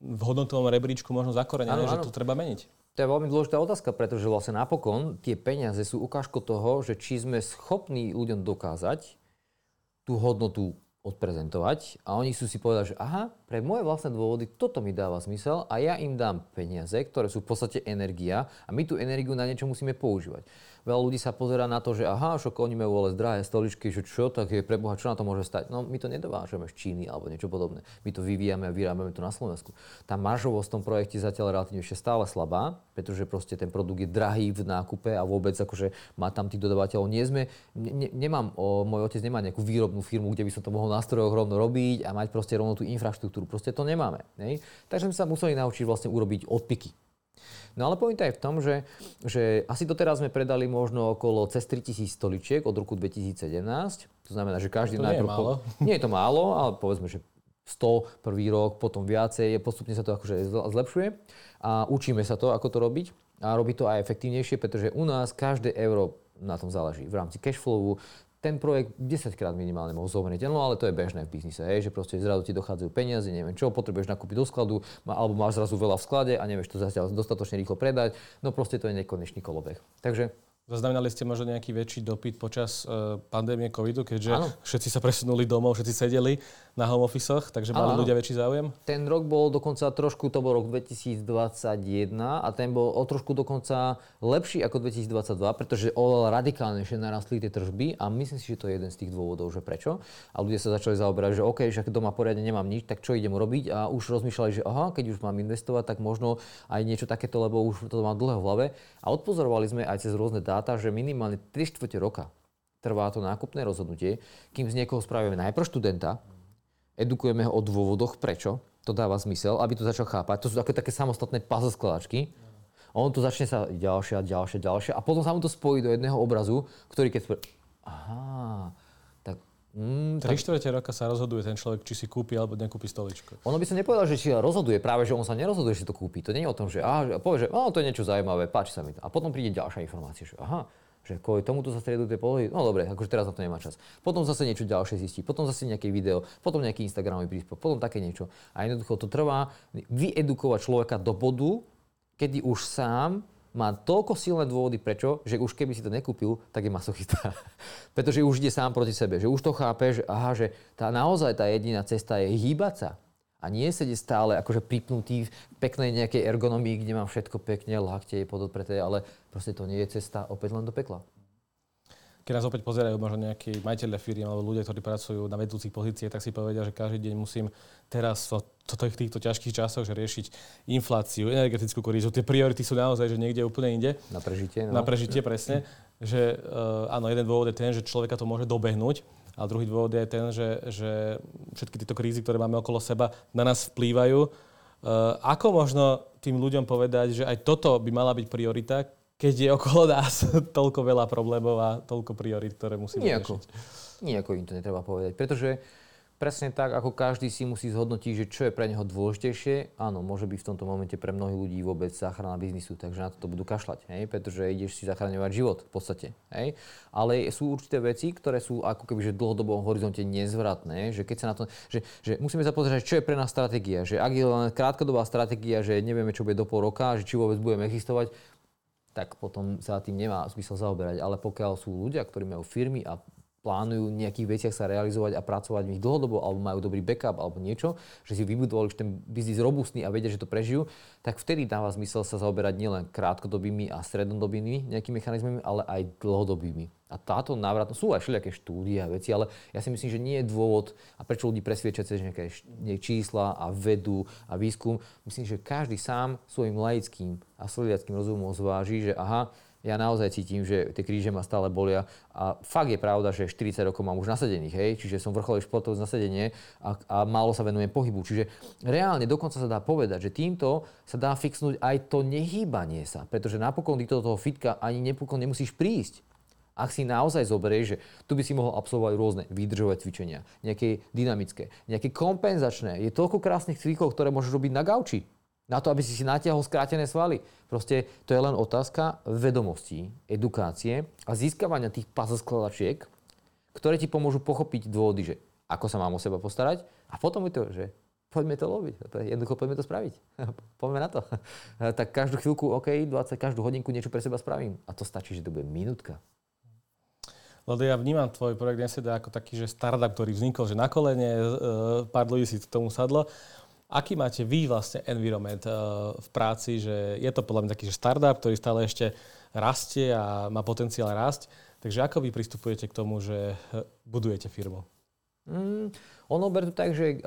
v hodnotovom rebríčku možno zakorenené, že to treba meniť. To je veľmi dôležitá otázka, pretože vlastne napokon tie peniaze sú ukážko toho, že či sme schopní ľuďom dokázať tú hodnotu odprezentovať a oni sú si povedať, že aha, pre moje vlastné dôvody toto mi dáva zmysel a ja im dám peniaze, ktoré sú v podstate energia a my tú energiu na niečo musíme používať. Veľa ľudí sa pozera na to, že aha, šok, oni majú ale drahé stoličky, že čo, tak je preboha, čo na to môže stať? No my to nedovážeme z Číny alebo niečo podobné. My to vyvíjame a vyrábame to na Slovensku. Tá maržovosť v tom projekte zatiaľ relatívne ešte stále slabá, pretože proste ten produkt je drahý v nákupe a vôbec akože má tam tých dodavateľov. Nie sme, ne, nemám, o, môj otec nemá nejakú výrobnú firmu, kde by som to mohol na rovno robiť a mať proste rovno tú infraštruktúru. Proste to nemáme. Ne? Takže sme sa museli naučiť vlastne urobiť odpiky No ale pointa je v tom, že, že asi doteraz sme predali možno okolo cez 3000 stoličiek od roku 2017. To znamená, že každý to najprv... Nie je málo. Nie je to málo, ale povedzme, že 100 prvý rok, potom viacej, postupne sa to akože zlepšuje a učíme sa to, ako to robiť a robí to aj efektívnejšie, pretože u nás každé euro na tom záleží. V rámci cashflowu ten projekt 10 krát minimálne mohol zomrieť. No ale to je bežné v biznise, hej, že proste zrazu ti dochádzajú peniaze, neviem čo, potrebuješ nakúpiť do skladu, alebo máš zrazu veľa v sklade a nevieš to zatiaľ dostatočne rýchlo predať. No proste to je nekonečný kolobeh. Takže Zaznamenali ste možno nejaký väčší dopyt počas uh, pandémie covidu, keďže ano. všetci sa presunuli domov, všetci sedeli na home office takže mali ano. ľudia väčší záujem? Ten rok bol dokonca trošku, to bol rok 2021 a ten bol o trošku dokonca lepší ako 2022, pretože oveľa radikálnejšie narastli tie tržby a myslím si, že to je jeden z tých dôvodov, že prečo. A ľudia sa začali zaoberať, že OK, že doma poriadne nemám nič, tak čo idem robiť a už rozmýšľali, že aha, keď už mám investovať, tak možno aj niečo takéto, lebo už to mám dlho v hlave. A odpozorovali sme aj cez rôzne dáta, že minimálne 3 čtvrte roka trvá to nákupné rozhodnutie, kým z niekoho spravíme najprv študenta, edukujeme ho o dôvodoch, prečo to dáva zmysel, aby to začal chápať. To sú také, také samostatné puzzle skladačky. On to začne sa ďalšia, ďalšia, ďalšia a potom sa mu to spojí do jedného obrazu, ktorý keď. Aha, Mm, Tri štvrte roka sa rozhoduje ten človek, či si kúpi alebo nekúpi stoličku. Ono by sa nepovedal, že či rozhoduje, práve že on sa nerozhoduje, že si to kúpi. To nie je o tom, že aha, povie, že oh, to je niečo zaujímavé, páči sa mi to. A potom príde ďalšia informácia, že aha, že kvôli tomuto sa striedujú tie polohy. No dobre, akože teraz na to nemá čas. Potom zase niečo ďalšie zistí, potom zase nejaké video, potom nejaký Instagramový príspevok, potom také niečo. A jednoducho to trvá vyedukovať človeka do bodu, kedy už sám má toľko silné dôvody, prečo, že už keby si to nekúpil, tak je masochista. Pretože už ide sám proti sebe, že už to chápe, že aha, že tá naozaj tá jediná cesta je hýbať sa. A nie sedieť stále akože pripnutý v peknej nejakej ergonomii, kde mám všetko pekne, lakte je podotpreté, ale proste to nie je cesta opäť len do pekla keď nás opäť pozerajú možno nejakí majiteľe firiem alebo ľudia, ktorí pracujú na vedúcich pozíciách, tak si povedia, že každý deň musím teraz v týchto ťažkých časoch že riešiť infláciu, energetickú krízu. Tie priority sú naozaj že niekde úplne inde. Na prežitie. No. Na prežitie, presne. Že uh, áno, jeden dôvod je ten, že človeka to môže dobehnúť, a druhý dôvod je ten, že, že všetky tieto krízy, ktoré máme okolo seba, na nás vplývajú. Uh, ako možno tým ľuďom povedať, že aj toto by mala byť priorita, keď je okolo nás toľko veľa problémov a toľko priorit, ktoré musíme Nijako. riešiť. Nijako im to netreba povedať, pretože presne tak, ako každý si musí zhodnotiť, že čo je pre neho dôležitejšie, áno, môže byť v tomto momente pre mnohých ľudí vôbec záchrana biznisu, takže na to budú kašľať, hej, pretože ideš si zachraňovať život v podstate. Hej. Ale sú určité veci, ktoré sú ako keby že v dlhodobom horizonte nezvratné, že keď sa na to, že, že musíme sa pozrieť, čo je pre nás stratégia, že ak je len krátkodobá stratégia, že nevieme, čo bude do pol roka, že či vôbec budeme existovať, tak potom sa tým nemá zmysel zaoberať. Ale pokiaľ sú ľudia, ktorí majú firmy a plánujú v nejakých veciach sa realizovať a pracovať v nich dlhodobo, alebo majú dobrý backup, alebo niečo, že si vybudovali už ten biznis robustný a vedia, že to prežijú, tak vtedy dáva zmysel sa zaoberať nielen krátkodobými a strednodobými nejakými mechanizmami, ale aj dlhodobými. A táto návratnosť, sú aj všelijaké štúdie a veci, ale ja si myslím, že nie je dôvod, a prečo ľudí presviečať cez nejaké čísla a vedu a výskum. Myslím, že každý sám svojim laickým a slediackým rozumom zváži, že aha, ja naozaj cítim, že tie kríže ma stále bolia. A fakt je pravda, že 40 rokov mám už nasadených, hej, čiže som vrcholový športovec nasadenie a, a málo sa venujem pohybu. Čiže reálne dokonca sa dá povedať, že týmto sa dá fixnúť aj to nehýbanie sa, pretože napokon ty toho fitka ani nepokon nemusíš prísť. Ak si naozaj zoberieš, že tu by si mohol absolvovať rôzne výdržové cvičenia, nejaké dynamické, nejaké kompenzačné. Je toľko krásnych cvikov, ktoré môžeš robiť na gauči na to, aby si si natiahol skrátené svaly. Proste to je len otázka vedomostí, edukácie a získavania tých puzzle skladačiek, ktoré ti pomôžu pochopiť dôvody, že ako sa mám o seba postarať a potom je to, že poďme to loviť. To je jednoducho, poďme to spraviť. poďme na to. tak každú chvíľku, OK, 20, každú hodinku niečo pre seba spravím. A to stačí, že to bude minútka. Lebo ja vnímam tvoj projekt Neseda ako taký, že startup, ktorý vznikol, že na kolene, e, pár ľudí si k tomu sadlo. Aký máte vy vlastne environment e, v práci, že je to podľa mňa taký, že startup, ktorý stále ešte rastie a má potenciál rásť. Takže ako vy pristupujete k tomu, že e, budujete firmu? Mm, ono ber to tak, že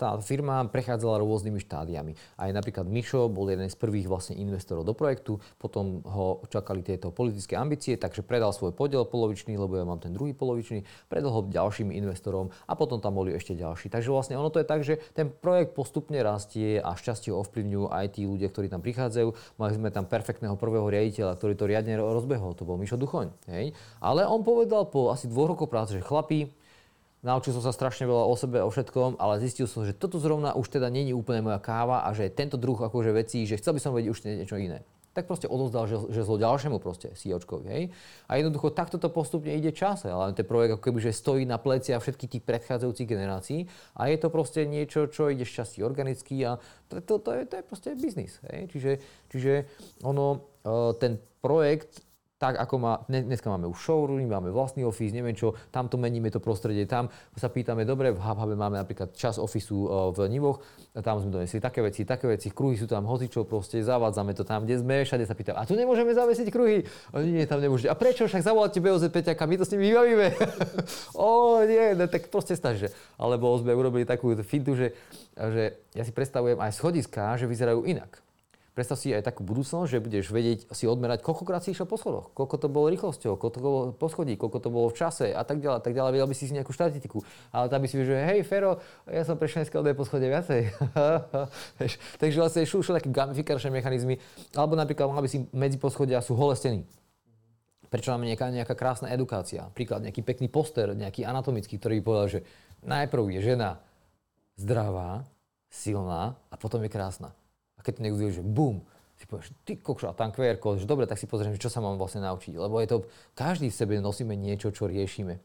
tá firma prechádzala rôznymi štádiami. Aj napríklad Mišo bol jeden z prvých vlastne investorov do projektu, potom ho čakali tieto politické ambície, takže predal svoj podiel polovičný, lebo ja mám ten druhý polovičný, predal ho ďalším investorom a potom tam boli ešte ďalší. Takže vlastne ono to je tak, že ten projekt postupne rastie a šťastie ovplyvňujú aj tí ľudia, ktorí tam prichádzajú. Mali sme tam perfektného prvého riaditeľa, ktorý to riadne rozbehol, to bol Mišo Duchoň. Hej? Ale on povedal po asi dvoch rokoch práce, že chlapí, Naučil som sa strašne veľa o sebe, o všetkom, ale zistil som, že toto zrovna už teda není úplne moja káva a že tento druh akože vecí, že chcel by som vedieť už niečo iné. Tak proste odozdal že, že zlo ďalšiemu proste CEOčkovi, hej. A jednoducho takto to postupne ide čase, ale ten projekt ako keby, že stojí na pleci a všetkých tých predchádzajúcich generácií a je to proste niečo, čo ide šťastí organicky a to, to, to, je, to je proste biznis, hej. Čiže, čiže ono, e, ten projekt tak ako má, dneska máme už showroom, máme vlastný office, neviem čo, tam to meníme to prostredie, tam sa pýtame, dobre, v HubHube máme napríklad čas ofisu e, v Nivoch, tam sme donesli také veci, také veci, kruhy sú tam hocičo, proste zavádzame to tam, kde sme, všade sa pýtam, a tu nemôžeme zavesiť kruhy? O, nie, tam nemôžete. A prečo? Však zavoláte BOZ Peťaka, my to s nimi vybavíme. o, nie, no, tak proste staž, že. Alebo sme urobili takú fintu, že, že ja si predstavujem aj schodiska, že vyzerajú inak predstav si aj takú budúcnosť, že budeš vedieť si odmerať, koľkokrát si išiel po schodoch, koľko to bolo rýchlosťou, koľko to bolo po schodí, koľko to bolo v čase a tak ďalej, tak ďalej. Vedel by si si nejakú štatistiku. Ale tam by si že hej, Fero, ja som prešiel dneska po schode viacej. Takže vlastne sú, také gamifikačné mechanizmy. Alebo napríklad mal by si medzi poschodia sú holé steny. Prečo máme nejaká, nejaká krásna edukácia? Príklad, nejaký pekný poster, nejaký anatomický, ktorý by povedal, že najprv je žena zdravá, silná a potom je krásna. Keď to niekto že bum, si povieš, ty kokšo, a tam QR kód, že dobre, tak si pozriem, čo sa mám vlastne naučiť. Lebo je to, každý v sebe nosíme niečo, čo riešime.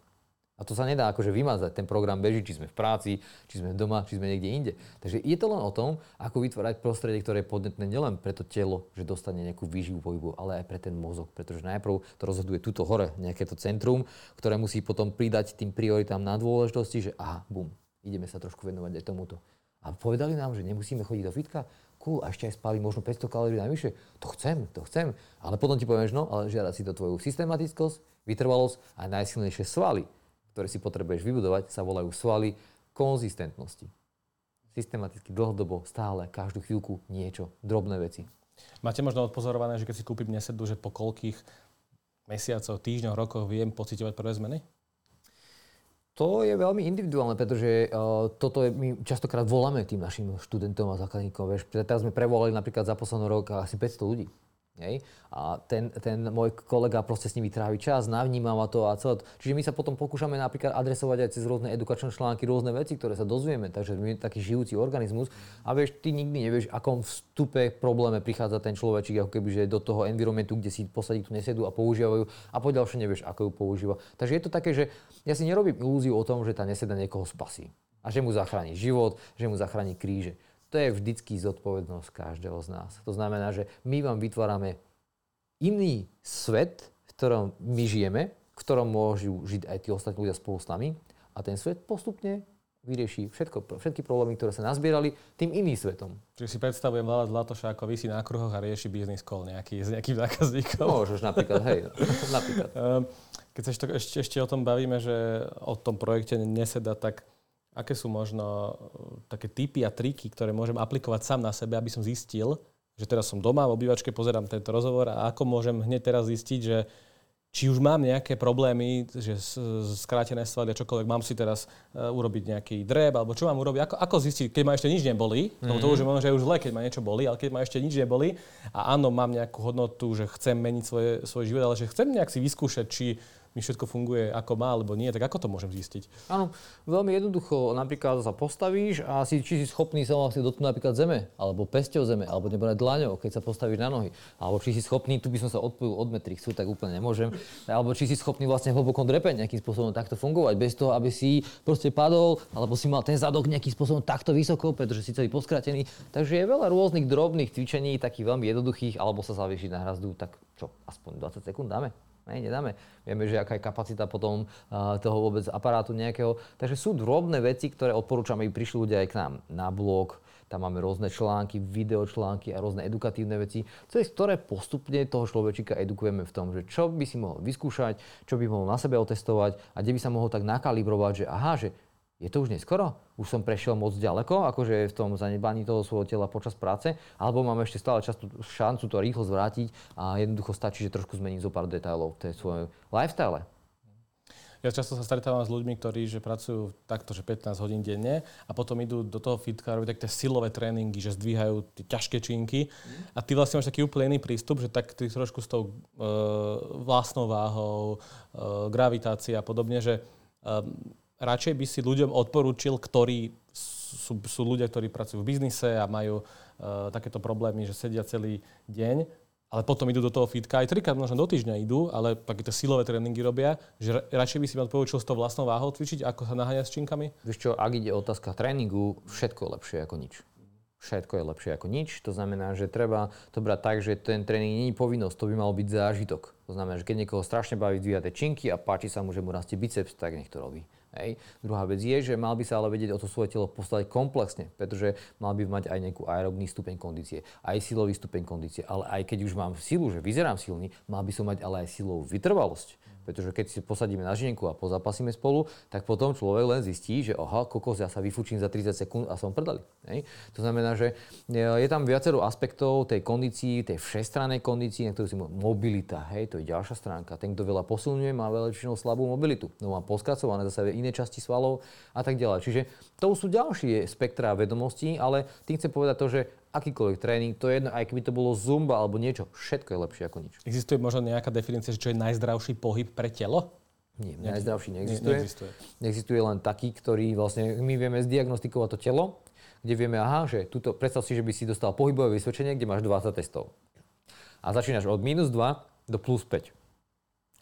A to sa nedá akože vymazať. Ten program beží, či sme v práci, či sme doma, či sme niekde inde. Takže je to len o tom, ako vytvárať prostredie, ktoré je podnetné nielen pre to telo, že dostane nejakú výživu pohybu, ale aj pre ten mozog. Pretože najprv to rozhoduje túto hore, nejaké to centrum, ktoré musí potom pridať tým prioritám na dôležitosti, že aha, bum, ideme sa trošku venovať aj tomuto. A povedali nám, že nemusíme chodiť do fitka, cool, a ešte aj spáli možno 500 kalórií navyše. To chcem, to chcem. Ale potom ti povieš, no, ale žiada si to tvoju systematickosť, vytrvalosť a najsilnejšie svaly, ktoré si potrebuješ vybudovať, sa volajú svaly konzistentnosti. Systematicky, dlhodobo, stále, každú chvíľku niečo, drobné veci. Máte možno odpozorované, že keď si kúpim nesedu, že po koľkých mesiacoch, týždňoch, rokoch viem pocitovať prvé zmeny? To je veľmi individuálne, pretože uh, toto je, my častokrát voláme tým našim študentom a základníkom. Vieš, teraz sme prevolali napríklad za posledný rok asi 500 ľudí. Hej? A ten, ten môj kolega proste s nimi trávi čas, navnímava to a celé. Čiže my sa potom pokúšame napríklad adresovať aj cez rôzne edukačné články rôzne veci, ktoré sa dozvieme. Takže my taký žijúci organizmus. A vieš, ty nikdy nevieš, akom vstupe probléme prichádza ten človečík, ako keby do toho environmentu, kde si posadí tú nesedu a používajú a poďalšie nevieš, ako ju používa. Takže je to také, že ja si nerobím ilúziu o tom, že tá neseda niekoho spasí. A že mu zachráni život, že mu zachráni kríže to je vždycky zodpovednosť každého z nás. To znamená, že my vám vytvárame iný svet, v ktorom my žijeme, v ktorom môžu žiť aj tí ostatní ľudia spolu s nami a ten svet postupne vyrieši všetko, všetky problémy, ktoré sa nazbierali tým iným svetom. Čiže si predstavujem Vlada Zlatoša, ako vysí na kruhoch a rieši biznis call nejaký, s nejakým zákazníkom. Môžeš napríklad, hej, napríklad. Ehm, keď sa ešte, ešte, ešte o tom bavíme, že o tom projekte neseda, tak aké sú možno e, také typy a triky, ktoré môžem aplikovať sám na sebe, aby som zistil, že teraz som doma v obývačke, pozerám tento rozhovor a ako môžem hneď teraz zistiť, že či už mám nejaké problémy, že skrátené svaly a čokoľvek, mám si teraz uh, urobiť nejaký dreb, alebo čo mám urobiť, ako, ako zistiť, keď ma ešte nič neboli, mm-hmm. to už je možno, že je už zle, keď ma niečo boli, ale keď ma ešte nič neboli a áno, mám nejakú hodnotu, že chcem meniť svoje, svoj život, ale že chcem nejak si vyskúšať, či mi všetko funguje ako má, alebo nie, tak ako to môžem zistiť? Áno, veľmi jednoducho. Napríklad sa postavíš a si, či si schopný sa vlastne dotknúť napríklad zeme, alebo pesťou zeme, alebo nebo dlaňou, keď sa postavíš na nohy. Alebo či si schopný, tu by som sa odpojil od Matrixu, tak úplne nemôžem. Alebo či si schopný vlastne hlboko drepeť nejakým spôsobom takto fungovať, bez toho, aby si proste padol, alebo si mal ten zadok nejakým spôsobom takto vysoko, pretože si celý poskratený. Takže je veľa rôznych drobných cvičení, takých veľmi jednoduchých, alebo sa zaviešiť na hrazdu, tak čo, aspoň 20 sekúnd dáme. Ne, nedáme. Vieme, že aká je kapacita potom toho vôbec aparátu nejakého. Takže sú drobné veci, ktoré odporúčam, aby prišli ľudia aj k nám na blog. Tam máme rôzne články, videočlánky a rôzne edukatívne veci, cez ktoré postupne toho človečika edukujeme v tom, že čo by si mohol vyskúšať, čo by mohol na sebe otestovať a kde by sa mohol tak nakalibrovať, že aha, že je to už neskoro? Už som prešiel moc ďaleko, akože v tom zanedbaní toho svojho tela počas práce, alebo mám ešte stále často šancu to rýchlo zvrátiť a jednoducho stačí, že trošku zmením zo pár detailov v tej svojej lifestyle. Ja často sa stretávam s ľuďmi, ktorí že pracujú takto, že 15 hodín denne a potom idú do toho fitka a robia tak tie silové tréningy, že zdvíhajú tie ťažké činky. A ty vlastne máš taký úplne iný prístup, že tak ty trošku s tou e, vlastnou váhou, e, gravitácia a podobne, že e, radšej by si ľuďom odporúčil, ktorí sú, sú ľudia, ktorí pracujú v biznise a majú uh, takéto problémy, že sedia celý deň, ale potom idú do toho fitka, aj trikrát možno do týždňa idú, ale takéto silové tréningy robia, že radšej by si ma odporúčil s tou vlastnou váhou cvičiť, ako sa naháňať s činkami? Vieš čo, ak ide otázka tréningu, všetko je lepšie ako nič. Všetko je lepšie ako nič. To znamená, že treba to brať tak, že ten tréning nie je povinnosť, to by mal byť zážitok. To znamená, že keď niekoho strašne baví dvíjať činky a páči sa mu, že mu rastie biceps, tak nech to robí. Hej. Druhá vec je, že mal by sa ale vedieť o to svoje telo postaviť komplexne, pretože mal by mať aj nejakú aerobný stupeň kondície, aj silový stupeň kondície, ale aj keď už mám silu, že vyzerám silný, mal by som mať ale aj silovú vytrvalosť. Pretože keď si posadíme na žienku a pozapasíme spolu, tak potom človek len zistí, že aha, kokos, ja sa vyfučím za 30 sekúnd a som prdali. Hej. To znamená, že je tam viacero aspektov tej kondícii, tej všestrannej kondícii, na ktorú si mobilita, hej, to je ďalšia stránka. Ten, kto veľa posilňuje, má veľa slabú mobilitu. No má poskracované zase iné časti svalov a tak ďalej. Čiže to sú ďalšie spektrá vedomostí, ale tým chcem povedať to, že akýkoľvek tréning, to je jedno, aj keby to bolo zumba alebo niečo, všetko je lepšie ako nič. Existuje možno nejaká definícia, čo je najzdravší pohyb pre telo? Nie, najzdravší neexistuje. neexistuje. Existuje len taký, ktorý vlastne, my vieme zdiagnostikovať to telo, kde vieme, aha, že tuto, predstav si, že by si dostal pohybové vysvedčenie, kde máš 20 testov. A začínaš od minus 2 do plus 5.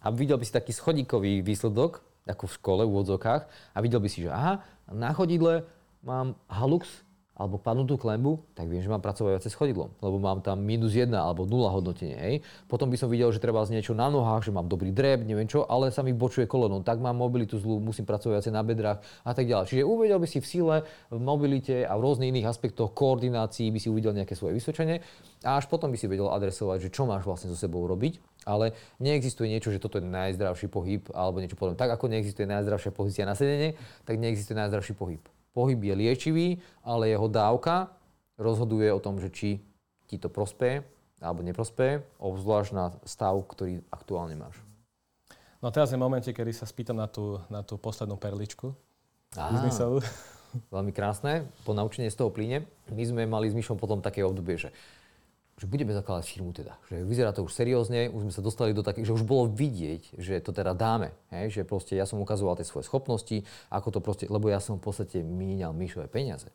A videl by si taký schodíkový výsledok, ako v škole, v úvodzokách, a videl by si, že aha, na chodidle mám halux alebo padnutú klembu, tak viem, že mám pracovať cez chodidlom, lebo mám tam minus 1 alebo 0 hodnotenie. Hej. Potom by som videl, že treba z niečo na nohách, že mám dobrý drep, neviem čo, ale sa mi bočuje koleno, tak mám mobilitu zlú, musím pracovať na bedrách a tak ďalej. Čiže uvedel by si v sile, v mobilite a v rôznych iných aspektoch koordinácií by si uvidel nejaké svoje vysvedčenie a až potom by si vedel adresovať, že čo máš vlastne so sebou robiť. Ale neexistuje niečo, že toto je najzdravší pohyb alebo niečo podobné. Tak ako neexistuje najzdravšia pozícia na sedenie, tak neexistuje najzdravší pohyb. Pohyb je liečivý, ale jeho dávka rozhoduje o tom, že či ti to prospeje alebo neprospeje, obzvlášť na stav, ktorý aktuálne máš. No teraz je momente, kedy sa spýtam na tú, na tú poslednú perličku biznisovú. Veľmi krásne, po naučenie z toho plyne. My sme mali s Myšom potom také obdobie, že že budeme zakladať firmu teda. Že vyzerá to už seriózne, už sme sa dostali do takých, že už bolo vidieť, že to teda dáme. Hej? Že proste ja som ukazoval tie svoje schopnosti, ako to proste, lebo ja som v podstate míňal Myšové peniaze.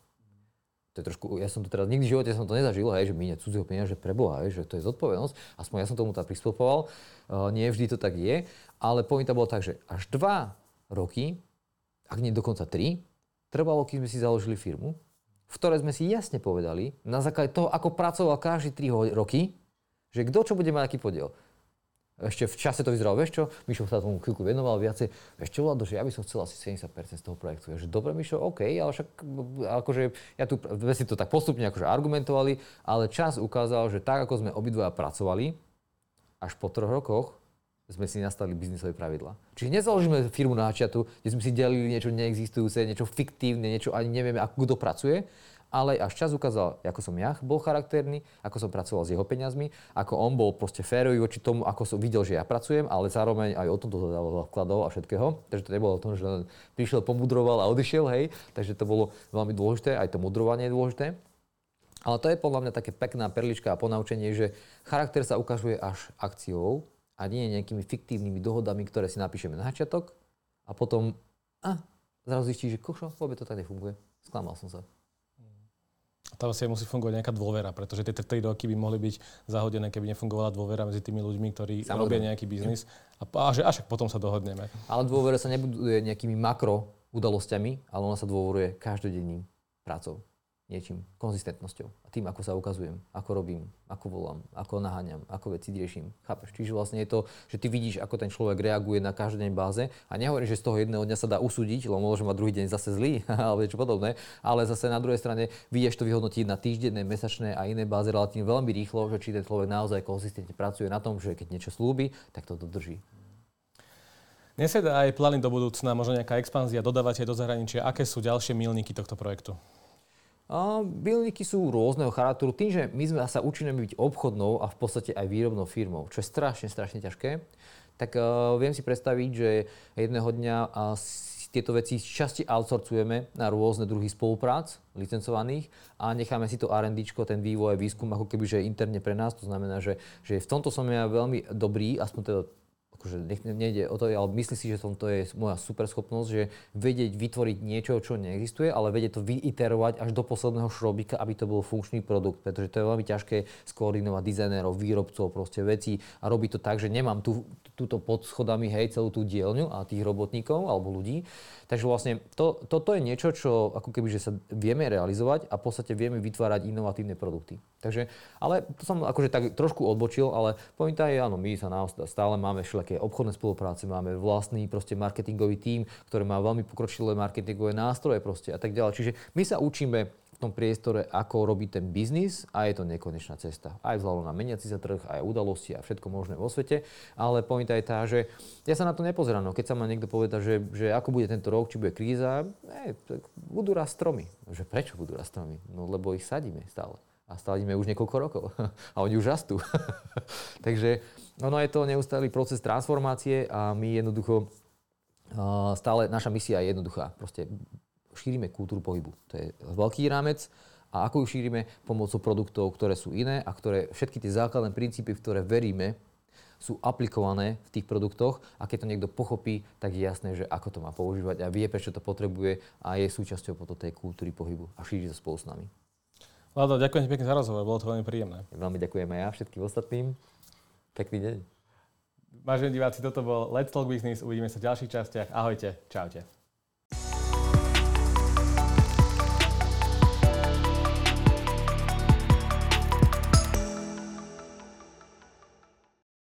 To je trošku, ja som to teraz nikdy v živote som to nezažil, hej, že míňať cudzieho peniaze, preboha, hej, že to je zodpovednosť. Aspoň ja som tomu tak pristupoval. Uh, nie vždy to tak je, ale pointa bola tak, že až dva roky, ak nie dokonca tri, trvalo, kým sme si založili firmu v ktorej sme si jasne povedali, na základe toho, ako pracoval každý 3 roky, že kto čo bude mať aký podiel. Ešte v čase to vyzeralo, vieš čo, Mišo sa tomu chvíľku venoval viacej, vieš čo, Vlado, že ja by som chcel asi 70% z toho projektu. Ja, že dobre, Mišo, OK, ale však akože ja tu, sme si to tak postupne akože argumentovali, ale čas ukázal, že tak, ako sme obidvoja pracovali, až po troch rokoch sme si nastavili biznisové pravidla. Čiže nezaložíme firmu na hačiatu, kde sme si delili niečo neexistujúce, niečo fiktívne, niečo ani nevieme, ako kto pracuje, ale až čas ukázal, ako som ja bol charakterný, ako som pracoval s jeho peniazmi, ako on bol proste férový voči tomu, ako som videl, že ja pracujem, ale zároveň aj o tom to dával vkladov a všetkého. Takže to nebolo o tom, že len prišiel, pomudroval a odišiel, hej. Takže to bolo veľmi dôležité, aj to mudrovanie je dôležité. Ale to je podľa mňa také pekná perlička a ponaučenie, že charakter sa ukazuje až akciou, a nie nejakými fiktívnymi dohodami, ktoré si napíšeme na začiatok a potom a, zrazu zistí, že košo, vôbec to tak nefunguje. Sklamal som sa. Tam asi musí fungovať nejaká dôvera, pretože tie 3 roky by mohli byť zahodené, keby nefungovala dôvera medzi tými ľuďmi, ktorí Samozrejme. robia nejaký biznis. A, a že až potom sa dohodneme. Ale dôvera sa nebuduje nejakými makro udalosťami, ale ona sa dôveruje každodenným prácou niečím, konzistentnosťou a tým, ako sa ukazujem, ako robím, ako volám, ako naháňam, ako veci riešim. Chápeš? Čiže vlastne je to, že ty vidíš, ako ten človek reaguje na každodennej báze a nehovorím, že z toho jedného dňa sa dá usúdiť, lebo môže mať druhý deň zase zlý alebo niečo podobné, ale zase na druhej strane vidieš to vyhodnotiť na týždennej, mesačnej a iné báze relatívne veľmi rýchlo, že či ten človek naozaj konzistentne pracuje na tom, že keď niečo slúbi, tak to dodrží. Neseda aj plány do budúcna, možno nejaká expanzia, dodávate do zahraničia. Aké sú ďalšie milníky tohto projektu? A bilníky sú rôzneho charakteru. Tým, že my sme sa učíme byť obchodnou a v podstate aj výrobnou firmou, čo je strašne, strašne ťažké, tak uh, viem si predstaviť, že jedného dňa uh, tieto veci časti outsourcujeme na rôzne druhy spoluprác licencovaných a necháme si to R&D, ten vývoj výskum ako keby, že interne pre nás. To znamená, že, že v tomto som ja veľmi dobrý, aspoň teda akože nejde o to, ale myslím si, že som, to je moja super schopnosť, že vedieť vytvoriť niečo, čo neexistuje, ale vedieť to vyiterovať až do posledného šrobika, aby to bol funkčný produkt, pretože to je veľmi ťažké skoordinovať dizajnérov, výrobcov, proste veci a robiť to tak, že nemám tu, túto pod schodami, hej, celú tú dielňu a tých robotníkov alebo ľudí. Takže vlastne to, toto je niečo, čo ako keby, že sa vieme realizovať a v podstate vieme vytvárať inovatívne produkty. Takže, ale to som akože tak trošku odbočil, ale pointa je, áno, my sa stále máme všelijaké obchodné spolupráce, máme vlastný proste marketingový tím, ktorý má veľmi pokročilé marketingové nástroje proste a tak ďalej. Čiže my sa učíme v tom priestore, ako robiť ten biznis a je to nekonečná cesta. Aj vzhľadom na meniaci sa trh, aj udalosti a všetko možné vo svete. Ale pointa je tá, že ja sa na to nepozerám. No, keď sa ma niekto poveda, že, že ako bude tento rok, či bude kríza, ne, tak budú rast stromy. Že prečo budú rast stromy? No lebo ich sadíme stále. A sadíme už niekoľko rokov. a oni už rastú. Takže ono je to neustály proces transformácie a my jednoducho stále naša misia je jednoduchá. Proste šírime kultúru pohybu. To je veľký rámec a ako ju šírime pomocou produktov, ktoré sú iné a ktoré všetky tie základné princípy, v ktoré veríme, sú aplikované v tých produktoch a keď to niekto pochopí, tak je jasné, že ako to má používať a vie, prečo to potrebuje a je súčasťou potom tej kultúry pohybu a šíri to spolu s nami. Vlado, ďakujem ti pekne za rozhovor, bolo to veľmi príjemné. Veľmi ďakujem aj ja všetkým ostatným. Pekný deň. Vážení diváci, toto bol Let's Talk Business. Uvidíme sa v ďalších častiach. Ahojte, čaute.